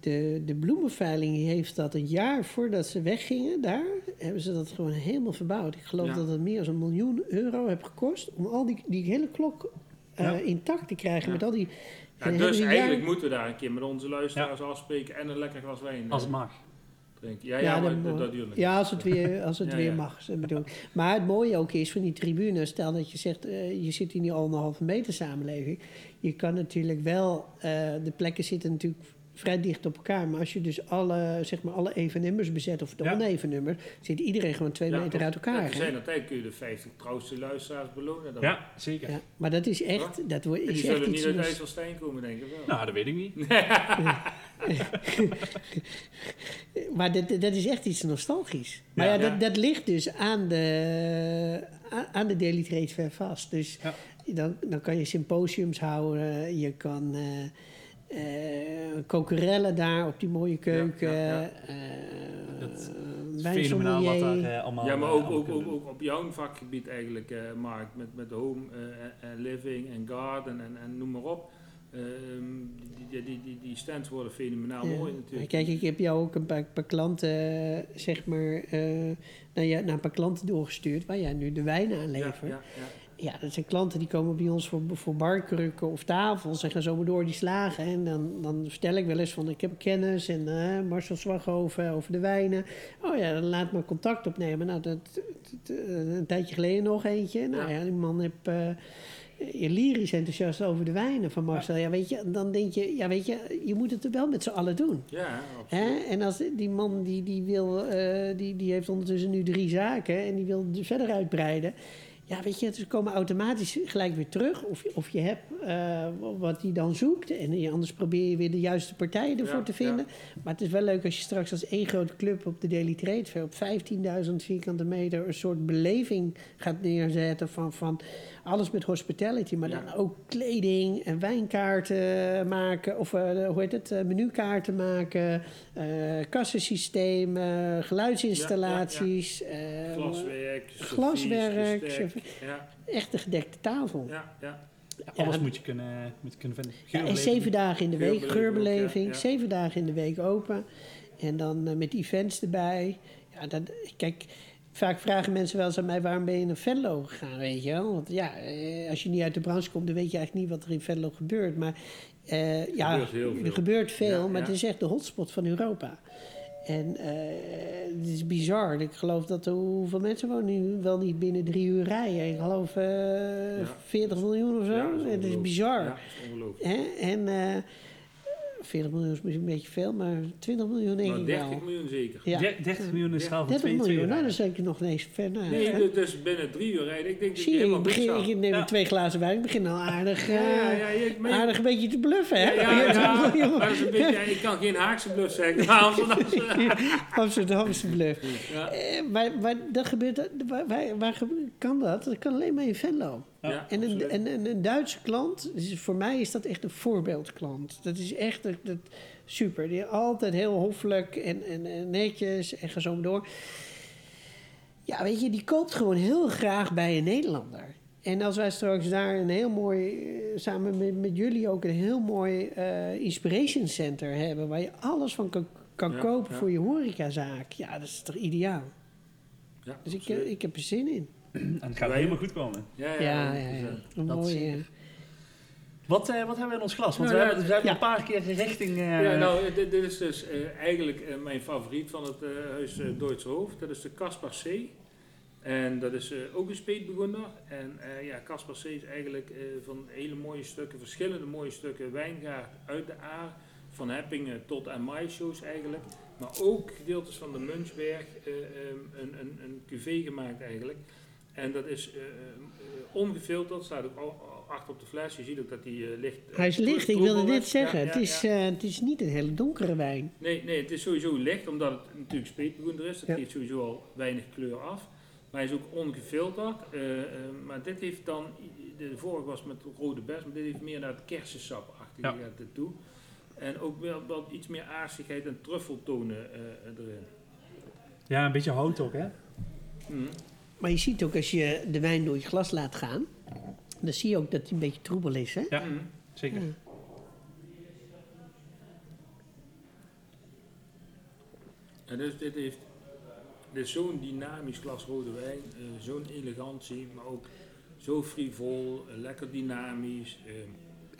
de, de bloemenveiling heeft dat een jaar voordat ze weggingen daar, hebben ze dat gewoon helemaal verbouwd. Ik geloof Ja. dat het meer dan een miljoen euro heeft gekost om al die, die hele klok eh, Ja. intact te krijgen. Ja. Met al die. Ja, dus eigenlijk jaar- moeten we daar een keer met onze luisteraars afspreken en een lekker glas wijn eh, Als het mag. Ja, ja, Ja, maar dat, duurt Ja, als het weer, als het Ja, weer mag. bedoel. Maar het mooie ook is van die tribune, stel dat je zegt, eh, je zit in die anderhalve meter samenleving. Je kan natuurlijk wel, eh, de plekken zitten natuurlijk vrij dicht op elkaar. Maar als je dus alle, zeg maar, alle even-nummers bezet, of de Ja. oneven-nummers, zit iedereen gewoon twee Ja, meter uit Ja, elkaar. er hè? zijn kun je de 50 trouwste luisteraars belonen. Dan. Ja, zeker. Ja, maar dat is echt, dat wordt, En die is echt zullen iets... niet uit IJsselstein komen, denk ik wel. Nou, dat weet ik niet. Maar dat, dat is echt iets nostalgisch. Maar ja, Ja. dat, dat ligt dus aan de, aan- de Daily Trade Fair vast. Dus Ja. dan, dan kan je symposiums houden. Je kan eh, kokerellen daar op die mooie keuken. Ja, ja, ja. eh, Dat is wijnsommelier. Fenomenaal wat daar eh, allemaal Ja, maar eh, ook, ook, ook, ook op jouw vakgebied eigenlijk, eh Mark, met, met home eh, en- living en garden en, en noem maar op. Ehm, die, die, die, die, stands worden fenomenaal Ja. Nou, mooi natuurlijk. Kijk, ik heb jou ook een paar, paar klanten, eh, zeg maar, eh, naar, je, naar een paar klanten doorgestuurd waar jij nu de wijn aan ja, levert. ja, ja. Dat zijn klanten die komen bij ons voor, voor barkrukken of tafels en gaan door die slagen. En dan, dan vertel ik wel eens van, ik heb kennis en eh, Marcel Zwaghoven over de wijnen. Oh ja, dan laat maar contact opnemen. Nou, dat, dat- eh, een tijdje geleden nog eentje. Nou Ja. die man heb eh, je lyrisch enthousiast over de wijnen van Marcel. Ja, weet je, dan denk je, ja, weet je, je moet het er wel met z'n allen doen. Ja, absoluut. En als die man die, die wil, eh, die, die heeft ondertussen nu drie zaken en die wil verder uitbreiden. Ja, weet je, ze komen automatisch gelijk weer terug. Of, je- of je hebt eh, wat hij dan zoekt. En je- anders probeer je weer de juiste partijen ervoor Ja, te vinden. Maar het is wel leuk als je straks als één grote club op de Daily Trade op 15.000 vierkante meter een soort beleving gaat neerzetten... van, van alles met hospitality. Maar Ja. dan ook kleding en wijnkaarten maken. Of eh, hoe heet het? eh, menukaarten maken. eh kassensystemen, geluidsinstallaties. eh, Glaswerk, glaswerk, Echt gedekte tafel. ja, ja. Alles Ja. moet, je kunnen, moet je kunnen vinden. Ja, en zeven dagen in de week, Geurbeleving ook, geurbeleving. ja, ja. Zeven dagen in de week open. En dan met events erbij. Ja, dat, kijk, vaak vragen mensen wel eens aan mij... waarom ben je naar Venlo gegaan, weet je wel? Want ja, eh, als je niet uit de branche komt... dan weet je eigenlijk niet wat er in Venlo gebeurt. Maar eh, ja, gebeurt veel. er gebeurt veel, Ja, maar ja. het is echt de hotspot van Europa. En eh, het is bizar. Ik geloof dat er hoeveel mensen wonen nu wel niet binnen drie uur rijden. Ik geloof eh, Ja. 40 miljoen of zo. Het is bizar. Ja, dat is? En 40 miljoen is misschien een beetje veel, maar 20 miljoen denk Maar ik 30 wel. miljoen zeker. Ja. Der- 30 miljoen is schaal van 30 2 miljoen, nou, dan zeg ik nog ineens ver. Nou, Nee, hè? dus- binnen drie uur rijden. Ik denk dat Zie je je, helemaal begin, ik neem Ja. twee glazen wijn, ik begin al aardig, eh, Ja, ja, je, maar je- aardig een beetje te bluffen, hè? Ja, ja, ja, maar dat is een beetje, ja, ik kan geen Haagse bluff zeggen, maar Amsterdamse. Amsterdamse bluff. Ja. Eh, maar, maar dat gebeurt, waar, waar, waar kan dat? Dat kan alleen maar in Venlo. Ja, En een, en, en een Duitse klant, dus voor mij is dat echt een voorbeeldklant. Dat is echt dat, dat, super. Die altijd heel hoffelijk en, en, en netjes en ga zo maar door. Ja, weet je, die koopt gewoon heel graag bij een Nederlander. En als wij straks daar een heel mooi, eh, samen met, met jullie ook een heel mooi eh, inspiration center hebben, waar je alles van kan, kan Ja, kopen ja. voor je horecazaak, ja, dat is toch ideaal. Ja, Dus ik, absoluut. ik heb er zin in. En het gaat Wij- helemaal goed komen. ja, ja, Ja, dat ja, is, ja. eh, dat mooie, zeker. Wat, eh, wat hebben we in ons glas? Want Nou we, ja, hebben, we hebben ja. een paar keer richting... eh, Ja, nou, dit, dit is dus eh, eigenlijk mijn favoriet van het eh, huis Duitse Hoofd. Dat is de Caspar C. En dat is eh, ook een speetbegonnen. En eh, ja, Caspar C is eigenlijk eh, van hele mooie stukken, verschillende mooie stukken wijngaard uit de Aar. Van Heppingen tot aan maïshows eigenlijk. Maar ook gedeeltes van de Munchberg, eh, ehm, een, een, een cuvée gemaakt eigenlijk. En dat is eh, eh, ongefilterd, staat ook achter op de fles. Je ziet ook dat die eh, licht... Hij is licht, ik wilde net zeggen. Ja, het, is, ja. eh, het is niet een hele donkere wijn. Nee, nee, het is sowieso licht, omdat het natuurlijk speetbegoender is. Dat Ja. geeft sowieso al weinig kleur af. Maar hij is ook ongefilterd. eh, eh, maar dit heeft dan, de vorige was met rode bes, maar dit heeft meer naar het gaat dit toe. En ook wel, wel iets meer aardigheid en truffeltonen eh, erin. Ja, een beetje hout ook, hè? Mhm. Maar je ziet ook als je de wijn door je glas laat gaan, dan zie je ook dat hij een beetje troebel is. Hè? Ja, Mhm. zeker. Ja. En dus dit heeft dit is zo'n dynamisch glas rode wijn, eh, zo'n elegantie, maar ook zo frivol, eh, lekker dynamisch. eh,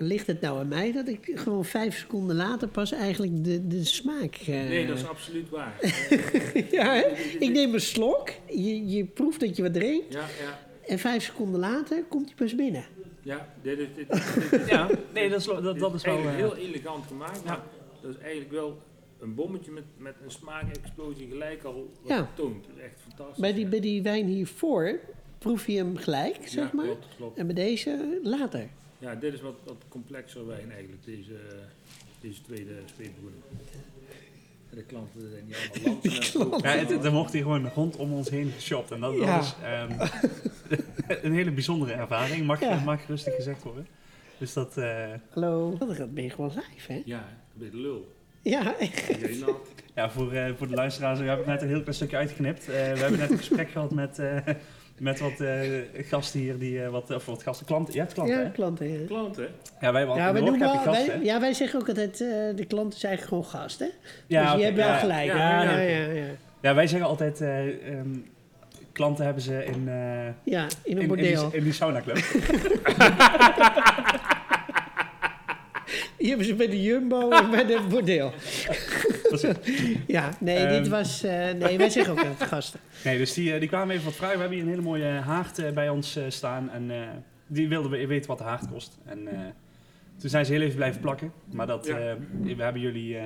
Ligt het nou aan mij dat ik gewoon vijf seconden later pas eigenlijk de, de smaak... eh, nee, dat is absoluut waar. Ja, hè? ik neem een slok, je, je proeft dat je wat drinkt... Ja, ja, en vijf seconden later komt hij pas binnen. ja. Dit, is- dit, dit, dit- Ja, nee, dat is, dat, dit dat is wel... eigenlijk eh, heel elegant gemaakt, maar dat is eigenlijk wel een bommetje met, met een smaakexplosie gelijk al wat Ja. toont. Dat is echt fantastisch. Bij die, ja. bij die wijn hiervoor proef je hem gelijk, zeg Ja, maar. Klopt, klopt. En bij deze later. Ja, dit is wat, wat complexer wijn eigenlijk, deze, deze tweede speelbroeder. De klanten zijn niet allemaal land. Ja, het, er wordt hier gewoon rondom ons heen geshopt. En dat, dat Ja. is ehm, een hele bijzondere ervaring, mag, Ja. mag rustig gezegd worden. Dus dat... eh, Hallo. Dat ben je gewoon live, hè? Ja, een beetje lul. Ja, echt. Ja, voor, eh, voor de luisteraars, we hebben net een heel klein stukje uitgeknipt. Eh, we hebben net een gesprek gehad met, eh, met wat eh, gasten hier, die, eh, wat, of wat gasten, klanten. Je hebt klanten, Ja, hè? klanten, ja. Klanten? Ja, wij hebben Ja, wij, doen wel, wij, ja, wij zeggen ook altijd, eh, de klant is eigenlijk gewoon gast, hè? Ja, dus je hebt wel ja. gelijk. Ja, Ja, ja, ja, ja. ja, Ja, wij zeggen altijd, eh, ehm, klanten hebben ze in, eh, Ja, in een in, in, bordeel. die, in die sauna club. Die hebben ze bij de Jumbo en bij de bordeel. Ja, nee, Ehm. dit was... eh, nee, wij zeggen ook altijd gasten. Nee, dus die, eh, die kwamen even wat vragen. We hebben hier een hele mooie haard eh, bij ons eh, staan. En eh, die wilden we- weten wat de haard kost. En eh, toen zijn ze heel even blijven plakken. Maar dat, Ja. eh, we hebben jullie... eh,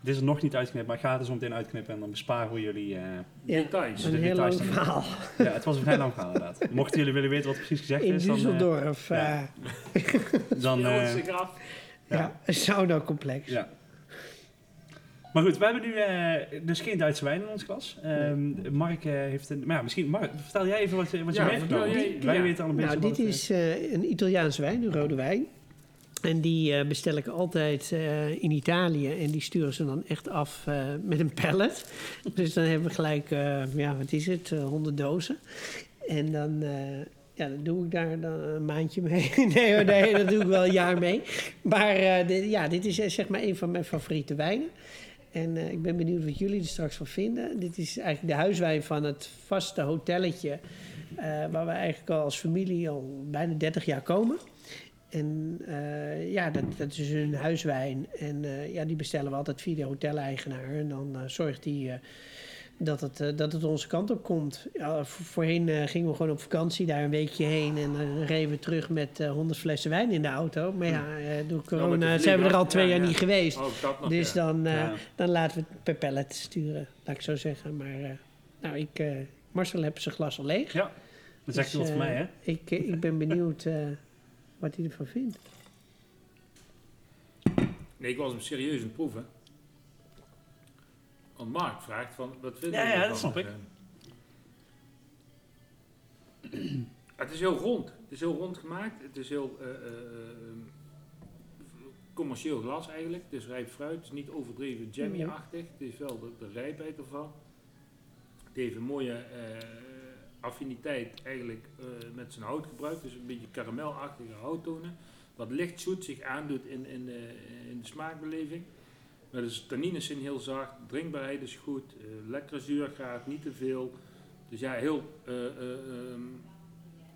dit is er nog niet uitgeknipt, maar ik ga het er zo meteen uitknippen. En dan besparen we jullie... eh, Ja, Details. een de heel lang details dan. verhaal. ja, het was een vrij lang verhaal inderdaad. Mochten jullie willen weten wat precies gezegd In is, dan... eh, Düsseldorf. ja. dan. Ja. een saunacomplex. ja. Maar goed, we hebben nu eh, dus geen Duitse wijn in ons glas. Ehm, Mark eh, heeft een... Maar ja, misschien... Mark, vertel jij even wat, je- wat je Ja, mee hebt Wij ja. weten al een beetje Nou, dit is eh, een Italiaanse wijn, een rode wijn. En die eh, bestel ik altijd eh, in Italië. En die sturen ze dan echt af eh, met een pallet. dus dan hebben we gelijk, eh, ja, wat is het, 100 dozen. En dan, eh, ja, dan doe ik daar dan een maandje mee. nee, hoor, nee, dat doe ik wel een jaar mee. Maar eh, dit, ja, dit is eh, zeg maar een van mijn favoriete wijnen. En eh, ik ben benieuwd wat jullie er straks van vinden. Dit is eigenlijk de huiswijn van het vaste hotelletje. waar we eigenlijk al als familie al bijna 30 jaar komen. En ja, dat, dat is een huiswijn. En ja, die bestellen we altijd via de hoteleigenaar. En dan zorgt eh, dat, het, eh, dat het onze kant op komt. Ja, vo- voorheen eh, gingen we gewoon op vakantie daar een weekje heen. En dan reden we terug met eh 100 flessen wijn in de auto. Maar ja, eh, door corona zijn we er al twee ja, jaar ja. niet geweest. Oh, nog, Dus ja. dan, eh, Ja. dan laten we het per pallet sturen, laat ik zo zeggen. Maar eh, nou, ik, eh, Marcel heeft zijn glas al leeg. Ja, dat zegt Dus, hij wat voor eh, mij, hè? Ik, eh, ik ben benieuwd eh, wat hij ervan vindt. Nee, ik was hem serieus aan het proeven. Want Mark vraagt van, wat vind je Ja, ja, dat snap ik. Eh, het is heel rond. Het is heel rond gemaakt. Het is heel eh, eh, commercieel glas eigenlijk. Het is rijp fruit. Het is niet overdreven jammy-achtig. Het is wel de, de rijpheid ervan. Het heeft een mooie affiniteit eigenlijk met zijn houtgebruik. Dus een beetje karamelachtige houttonen. Wat licht zoet zich aandoet in, in, de, in de smaakbeleving. Maar dus tannines zijn heel zacht, drinkbaarheid is goed, eh, lekkere zuurgraad, niet te veel. Dus ja, heel eh, eh, ehm,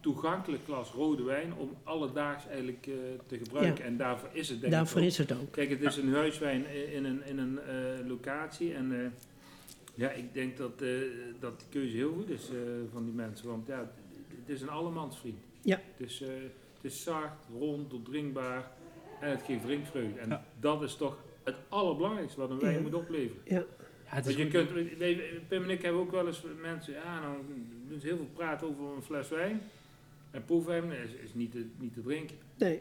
toegankelijk glas rode wijn om alledaags eigenlijk eh, te gebruiken. En daarvoor is het denk Daarvoor ik ook. is het ook. Kijk, het is een huiswijn in een, in een eh, locatie. En eh, ja, ik denk dat, eh, dat die keuze heel goed is eh, van die mensen. Want ja, het is een allemansvriend. Ja. Het is, eh, het is zacht, rond, doordringbaar en het geeft drinkvreugde. En Ja. dat is toch het allerbelangrijkste wat een wijn Ja. moet opleveren. Ja, Ja, het is Want je goed. kunt, Pim en ik hebben ook wel eens mensen, ja, dan doen ze heel veel praten over een fles wijn. En proefwijn is, is niet, te, niet te drinken. nee,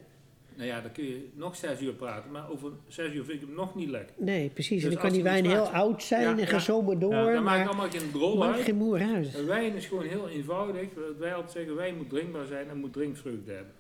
Nou ja, dan kun je nog zes uur praten, maar over zes uur vind ik hem nog niet lekker. nee, precies. Dus en dan kan als die wijn heel oud zijn Ja, en ja. zomaar door. Ja, Dat maakt allemaal geen drol maakt uit. geen moer uit. Een wijn is gewoon heel eenvoudig. Wij altijd zeggen, wijn moet drinkbaar zijn en moet drinkvreugde hebben.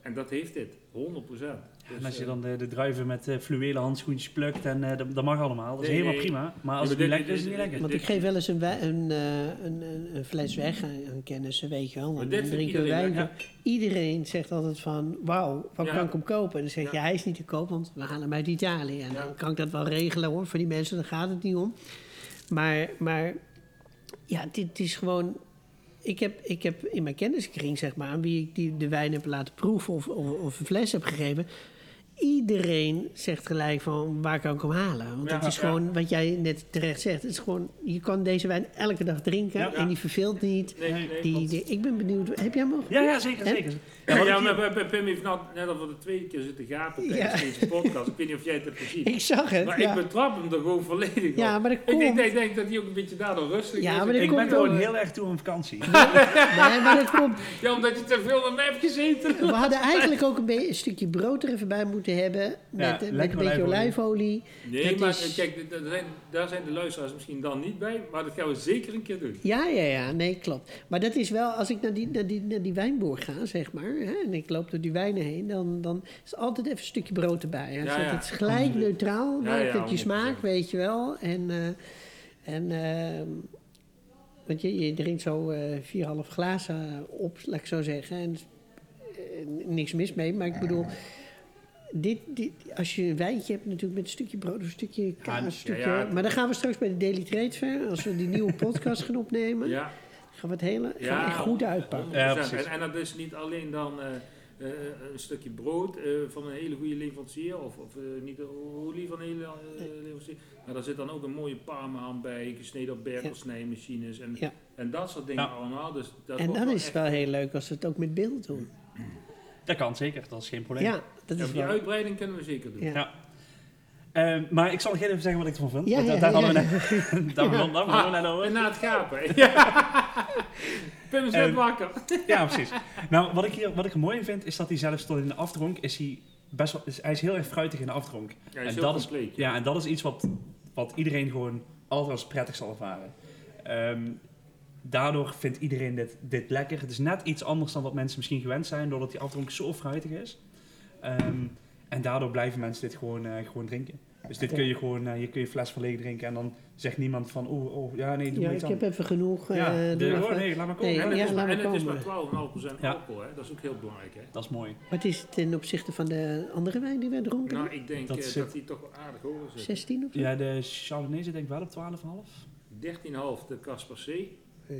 En dat heeft dit, 100%. En Dus, als je eh, dan de, de druiven met eh, fluwelen handschoentjes plukt, en eh, dat, dat mag allemaal. Dat is Nee, helemaal nee. prima. Maar als het niet lekker is, is het dit- niet lekker. Want ik geef wel eens een, een, eh, een, een, een fles weg aan, kennissen, weet je wel. Dan drinken we iedereen wijn. Iedereen zegt altijd van, wauw, waar Ja. kan ik hem kopen? En dan zeg je, Ja. hij is niet te koop, want we halen hem uit Italië. En Ja. dan kan ik dat wel regelen hoor, voor die mensen, daar gaat het niet om. Maar, maar ja, dit is gewoon... Ik heb, ik heb in mijn kenniskring, zeg maar, aan wie ik die, de wijn heb laten proeven of, of, of een fles heb gegeven... Iedereen zegt gelijk van waar kan ik hem halen? Want Ja, het is ja. gewoon, wat jij net terecht zegt, het is gewoon, je kan deze wijn elke dag drinken Ja. en die verveelt niet. Nee, nee, Die, ik ben benieuwd, heb jij hem ook? Ja, ja, zeker, En- zeker. Ja, maar Pim heeft nou net al voor de tweede keer zitten gapen tijdens Ja. deze podcast. Ik weet niet of jij het hebt gezien. Ik zag het, Maar ja. ik betrap hem er gewoon volledig op. Ja, maar dat Ik denk, ik denk dat hij ook een beetje daardoor rustig Ja, is. maar ik komt ben gewoon heel erg toe aan vakantie. Nee, maar dat komt... Ja, omdat je te veel met mij hebt gezeten. We hadden eigenlijk ook een, een stukje brood er even bij moeten hebben. Met, Ja, met een beetje olijfolie. Nee, Dat maar is- kijk, daar zijn, daar zijn de luisteraars misschien dan niet bij. Maar dat gaan we zeker een keer doen. Ja, ja, ja, nee, klopt. Maar dat is wel, als ik naar die, naar die, naar die wijnboer ga, zeg maar, hè, en ik loop door die wijnen heen, dan, dan is er altijd even een stukje brood erbij. Ja. Het is gelijk neutraal, maakt ja, het je 100%. smaak, weet je wel. En, eh, en ehm, want je, je drinkt zo eh vier half glazen op, laat ik zo zeggen. En eh, niks mis mee, maar ik bedoel... Dit, dit, als je een wijntje hebt natuurlijk met een stukje brood of een stukje kaas, Ja, een stukje, ja. maar dan gaan we straks bij de Daily Trade Fair, als we die nieuwe podcast gaan opnemen, Ja, gaan we het hele gaan we ja echt goed uitpakken. 100%. Ja, precies. en, en dat is niet alleen dan eh, eh, een stukje brood eh, van een hele goede leverancier. Of, of niet de olie van een hele leverancier. Maar daar zit dan ook een mooie parmeham bij. Gesneden op berkelsnijmachines. En, Ja. en dat soort dingen Ja. allemaal. Dus dat En dan is het wel heel leuk als we het ook met beeld doen. Dat kan zeker, dat is geen probleem. Ja, dat Ja, is die wel... uitbreiding kunnen we zeker doen. Ja. Ja. Eh, maar ik zal nog even zeggen wat ik ervan vind. Ja, daar hadden we ja. net- daar hadden we- net Ah, over. en na het gapen. Ja. Pim is net Ehm, wakker. Ja, precies. Nou, wat ik, hier, wat ik er mooi in vind, is dat hij zelfs tot in de afdronk is hij best wel, is, hij is heel erg fruitig in de afdronk. Ja, hij is en heel dat is, compleet. ja, en dat is iets wat, wat iedereen gewoon altijd als prettig zal ervaren. Ehm, daardoor vindt iedereen dit, dit lekker. Het is net iets anders dan wat mensen misschien gewend zijn, doordat die afdronk zo fruitig is. Ehm, en daardoor blijven mensen dit gewoon, eh, gewoon drinken. Dus dit kun je gewoon, eh, je kun je fles van leeg drinken en dan zegt niemand van, oh, oh ja nee, doe Ja, maar iets ik heb even genoeg. eh, Ja, doe de, even. oh, nee, laat maar komen. Nee, En het, ja, is, laat maar het is maar 12,5% Ja. alcohol, hè? dat is ook heel belangrijk. Hè? Dat is mooi. Wat is het ten opzichte van de andere wijn die wij dronken? Nou, ik denk Dat dat, die toch wel aardig hoger zit. 16 of zo? Ja, de Chardonnay zit denk ik wel op 12,5. 13,5 de Casper C. Ja.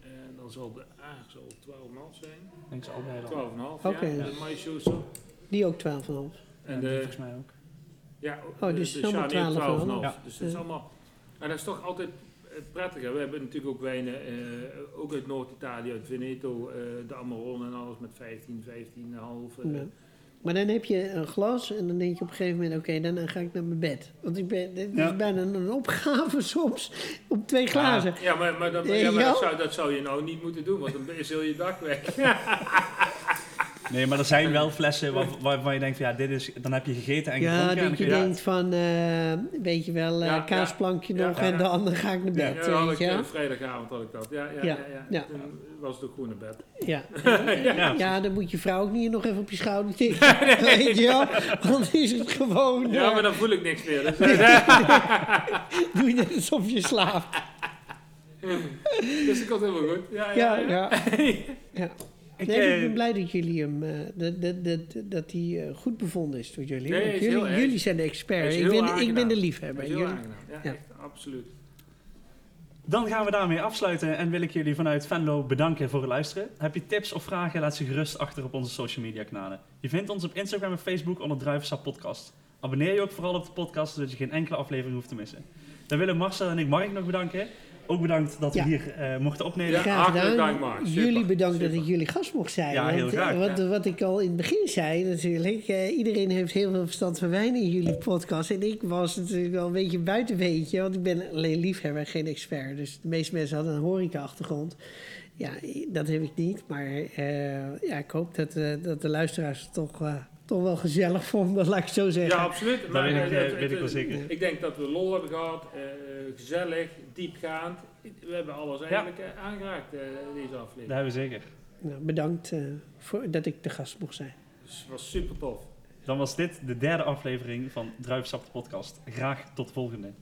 En dan zal de A zal 12,5 zijn. Ik denk ze allebei dan. 12,5, Oké. ja. De. Die ook 12,5. En de, volgens mij ook. ja, Oh, de, dus de het is allemaal Chardonnay 12,5. 12,5. Ja. Dus dat is Ja. allemaal... En dat is toch altijd eh, prettiger. We hebben natuurlijk ook wijnen, eh, ook uit Noord-Italië, uit Veneto, eh, de Amarone en alles met 15, 15,5. eh. Ja. Maar dan heb je een glas en dan denk je op een gegeven moment... oké, dan ga ik naar mijn bed. Want ik ben, dit Ja. is bijna een opgave soms op twee glazen. Ja, maar, maar, dat, ja, maar ja? dat, zou, dat zou je nou niet moeten doen, want dan is heel je dag weg. Nee, maar er zijn wel flessen waar, waar, waarvan je denkt van ja, dit is, dan heb je gegeten en Ja, gedronken. en dan dat je je denkt van, eh, weet je wel, eh, Ja, ja. kaasplankje Ja, nog ja. en de andere ga ik naar Ja. bed. Ja, had weet ik, eh, vrijdagavond had ik dat. Ja, ja, ja. Ja, ja, ja. Toen was het ook gewoon naar bed. Ja. Ja. ja, dan moet je vrouw ook niet nog even op je schouder tikken. Weet je wel? Want dan is het gewoon... Ja, maar dan voel ik niks meer. Dus, Doe je net alsof je slaapt. dus dat komt helemaal goed. Ja, ja, Ja, ja. Ik, Nee, eh, ik ben blij dat jullie hem, eh, dat, dat, dat, dat die eh, goed bevonden is door jullie. Nee, hij heel jullie, jullie zijn de Hij expert. is Ik ben, ik ben de liefhebber. heel Jullie- Ja. echt, absoluut. Dan gaan we daarmee afsluiten en wil ik jullie vanuit Venlo bedanken voor het luisteren. Heb je tips of vragen, laat ze gerust achter op onze social media kanalen. Je vindt ons op Instagram en Facebook onder Druivensap Podcast. Abonneer je ook vooral op de podcast, zodat je geen enkele aflevering hoeft te missen. Dan willen Marcel en ik Mark nog bedanken. Ook bedankt dat we Ja. hier eh, mochten opnemen. Ja. Gedaan. dank, Mark. Super, Jullie bedankt dat ik jullie gast mocht zijn. Ja, heel want, graag, eh, Wat, ja. wat ik al in het begin zei natuurlijk. eh, iedereen heeft heel veel verstand van wijn in jullie podcast. En ik was natuurlijk wel een beetje buitenweetje. Want ik ben alleen liefhebber, geen expert. Dus de meeste mensen hadden een horeca-achtergrond. Ja, dat heb ik niet. Maar eh, ja, ik hoop dat, eh, dat de luisteraars toch, eh, toch wel gezellig vonden. Laat ik het zo zeggen. Ja, absoluut. Dat weet ik, het- weet ik wel zeker. Ik denk dat we lol hebben gehad, eh, gezellig, diepgaand. We hebben alles eigenlijk eh, aangeraakt, eh, deze aflevering. Dat hebben we zeker. Nou, bedankt eh, voor, dat ik de gast mocht zijn. Dus het was super tof. Dan was dit de derde aflevering van Druivensap de Podcast. Graag tot de volgende.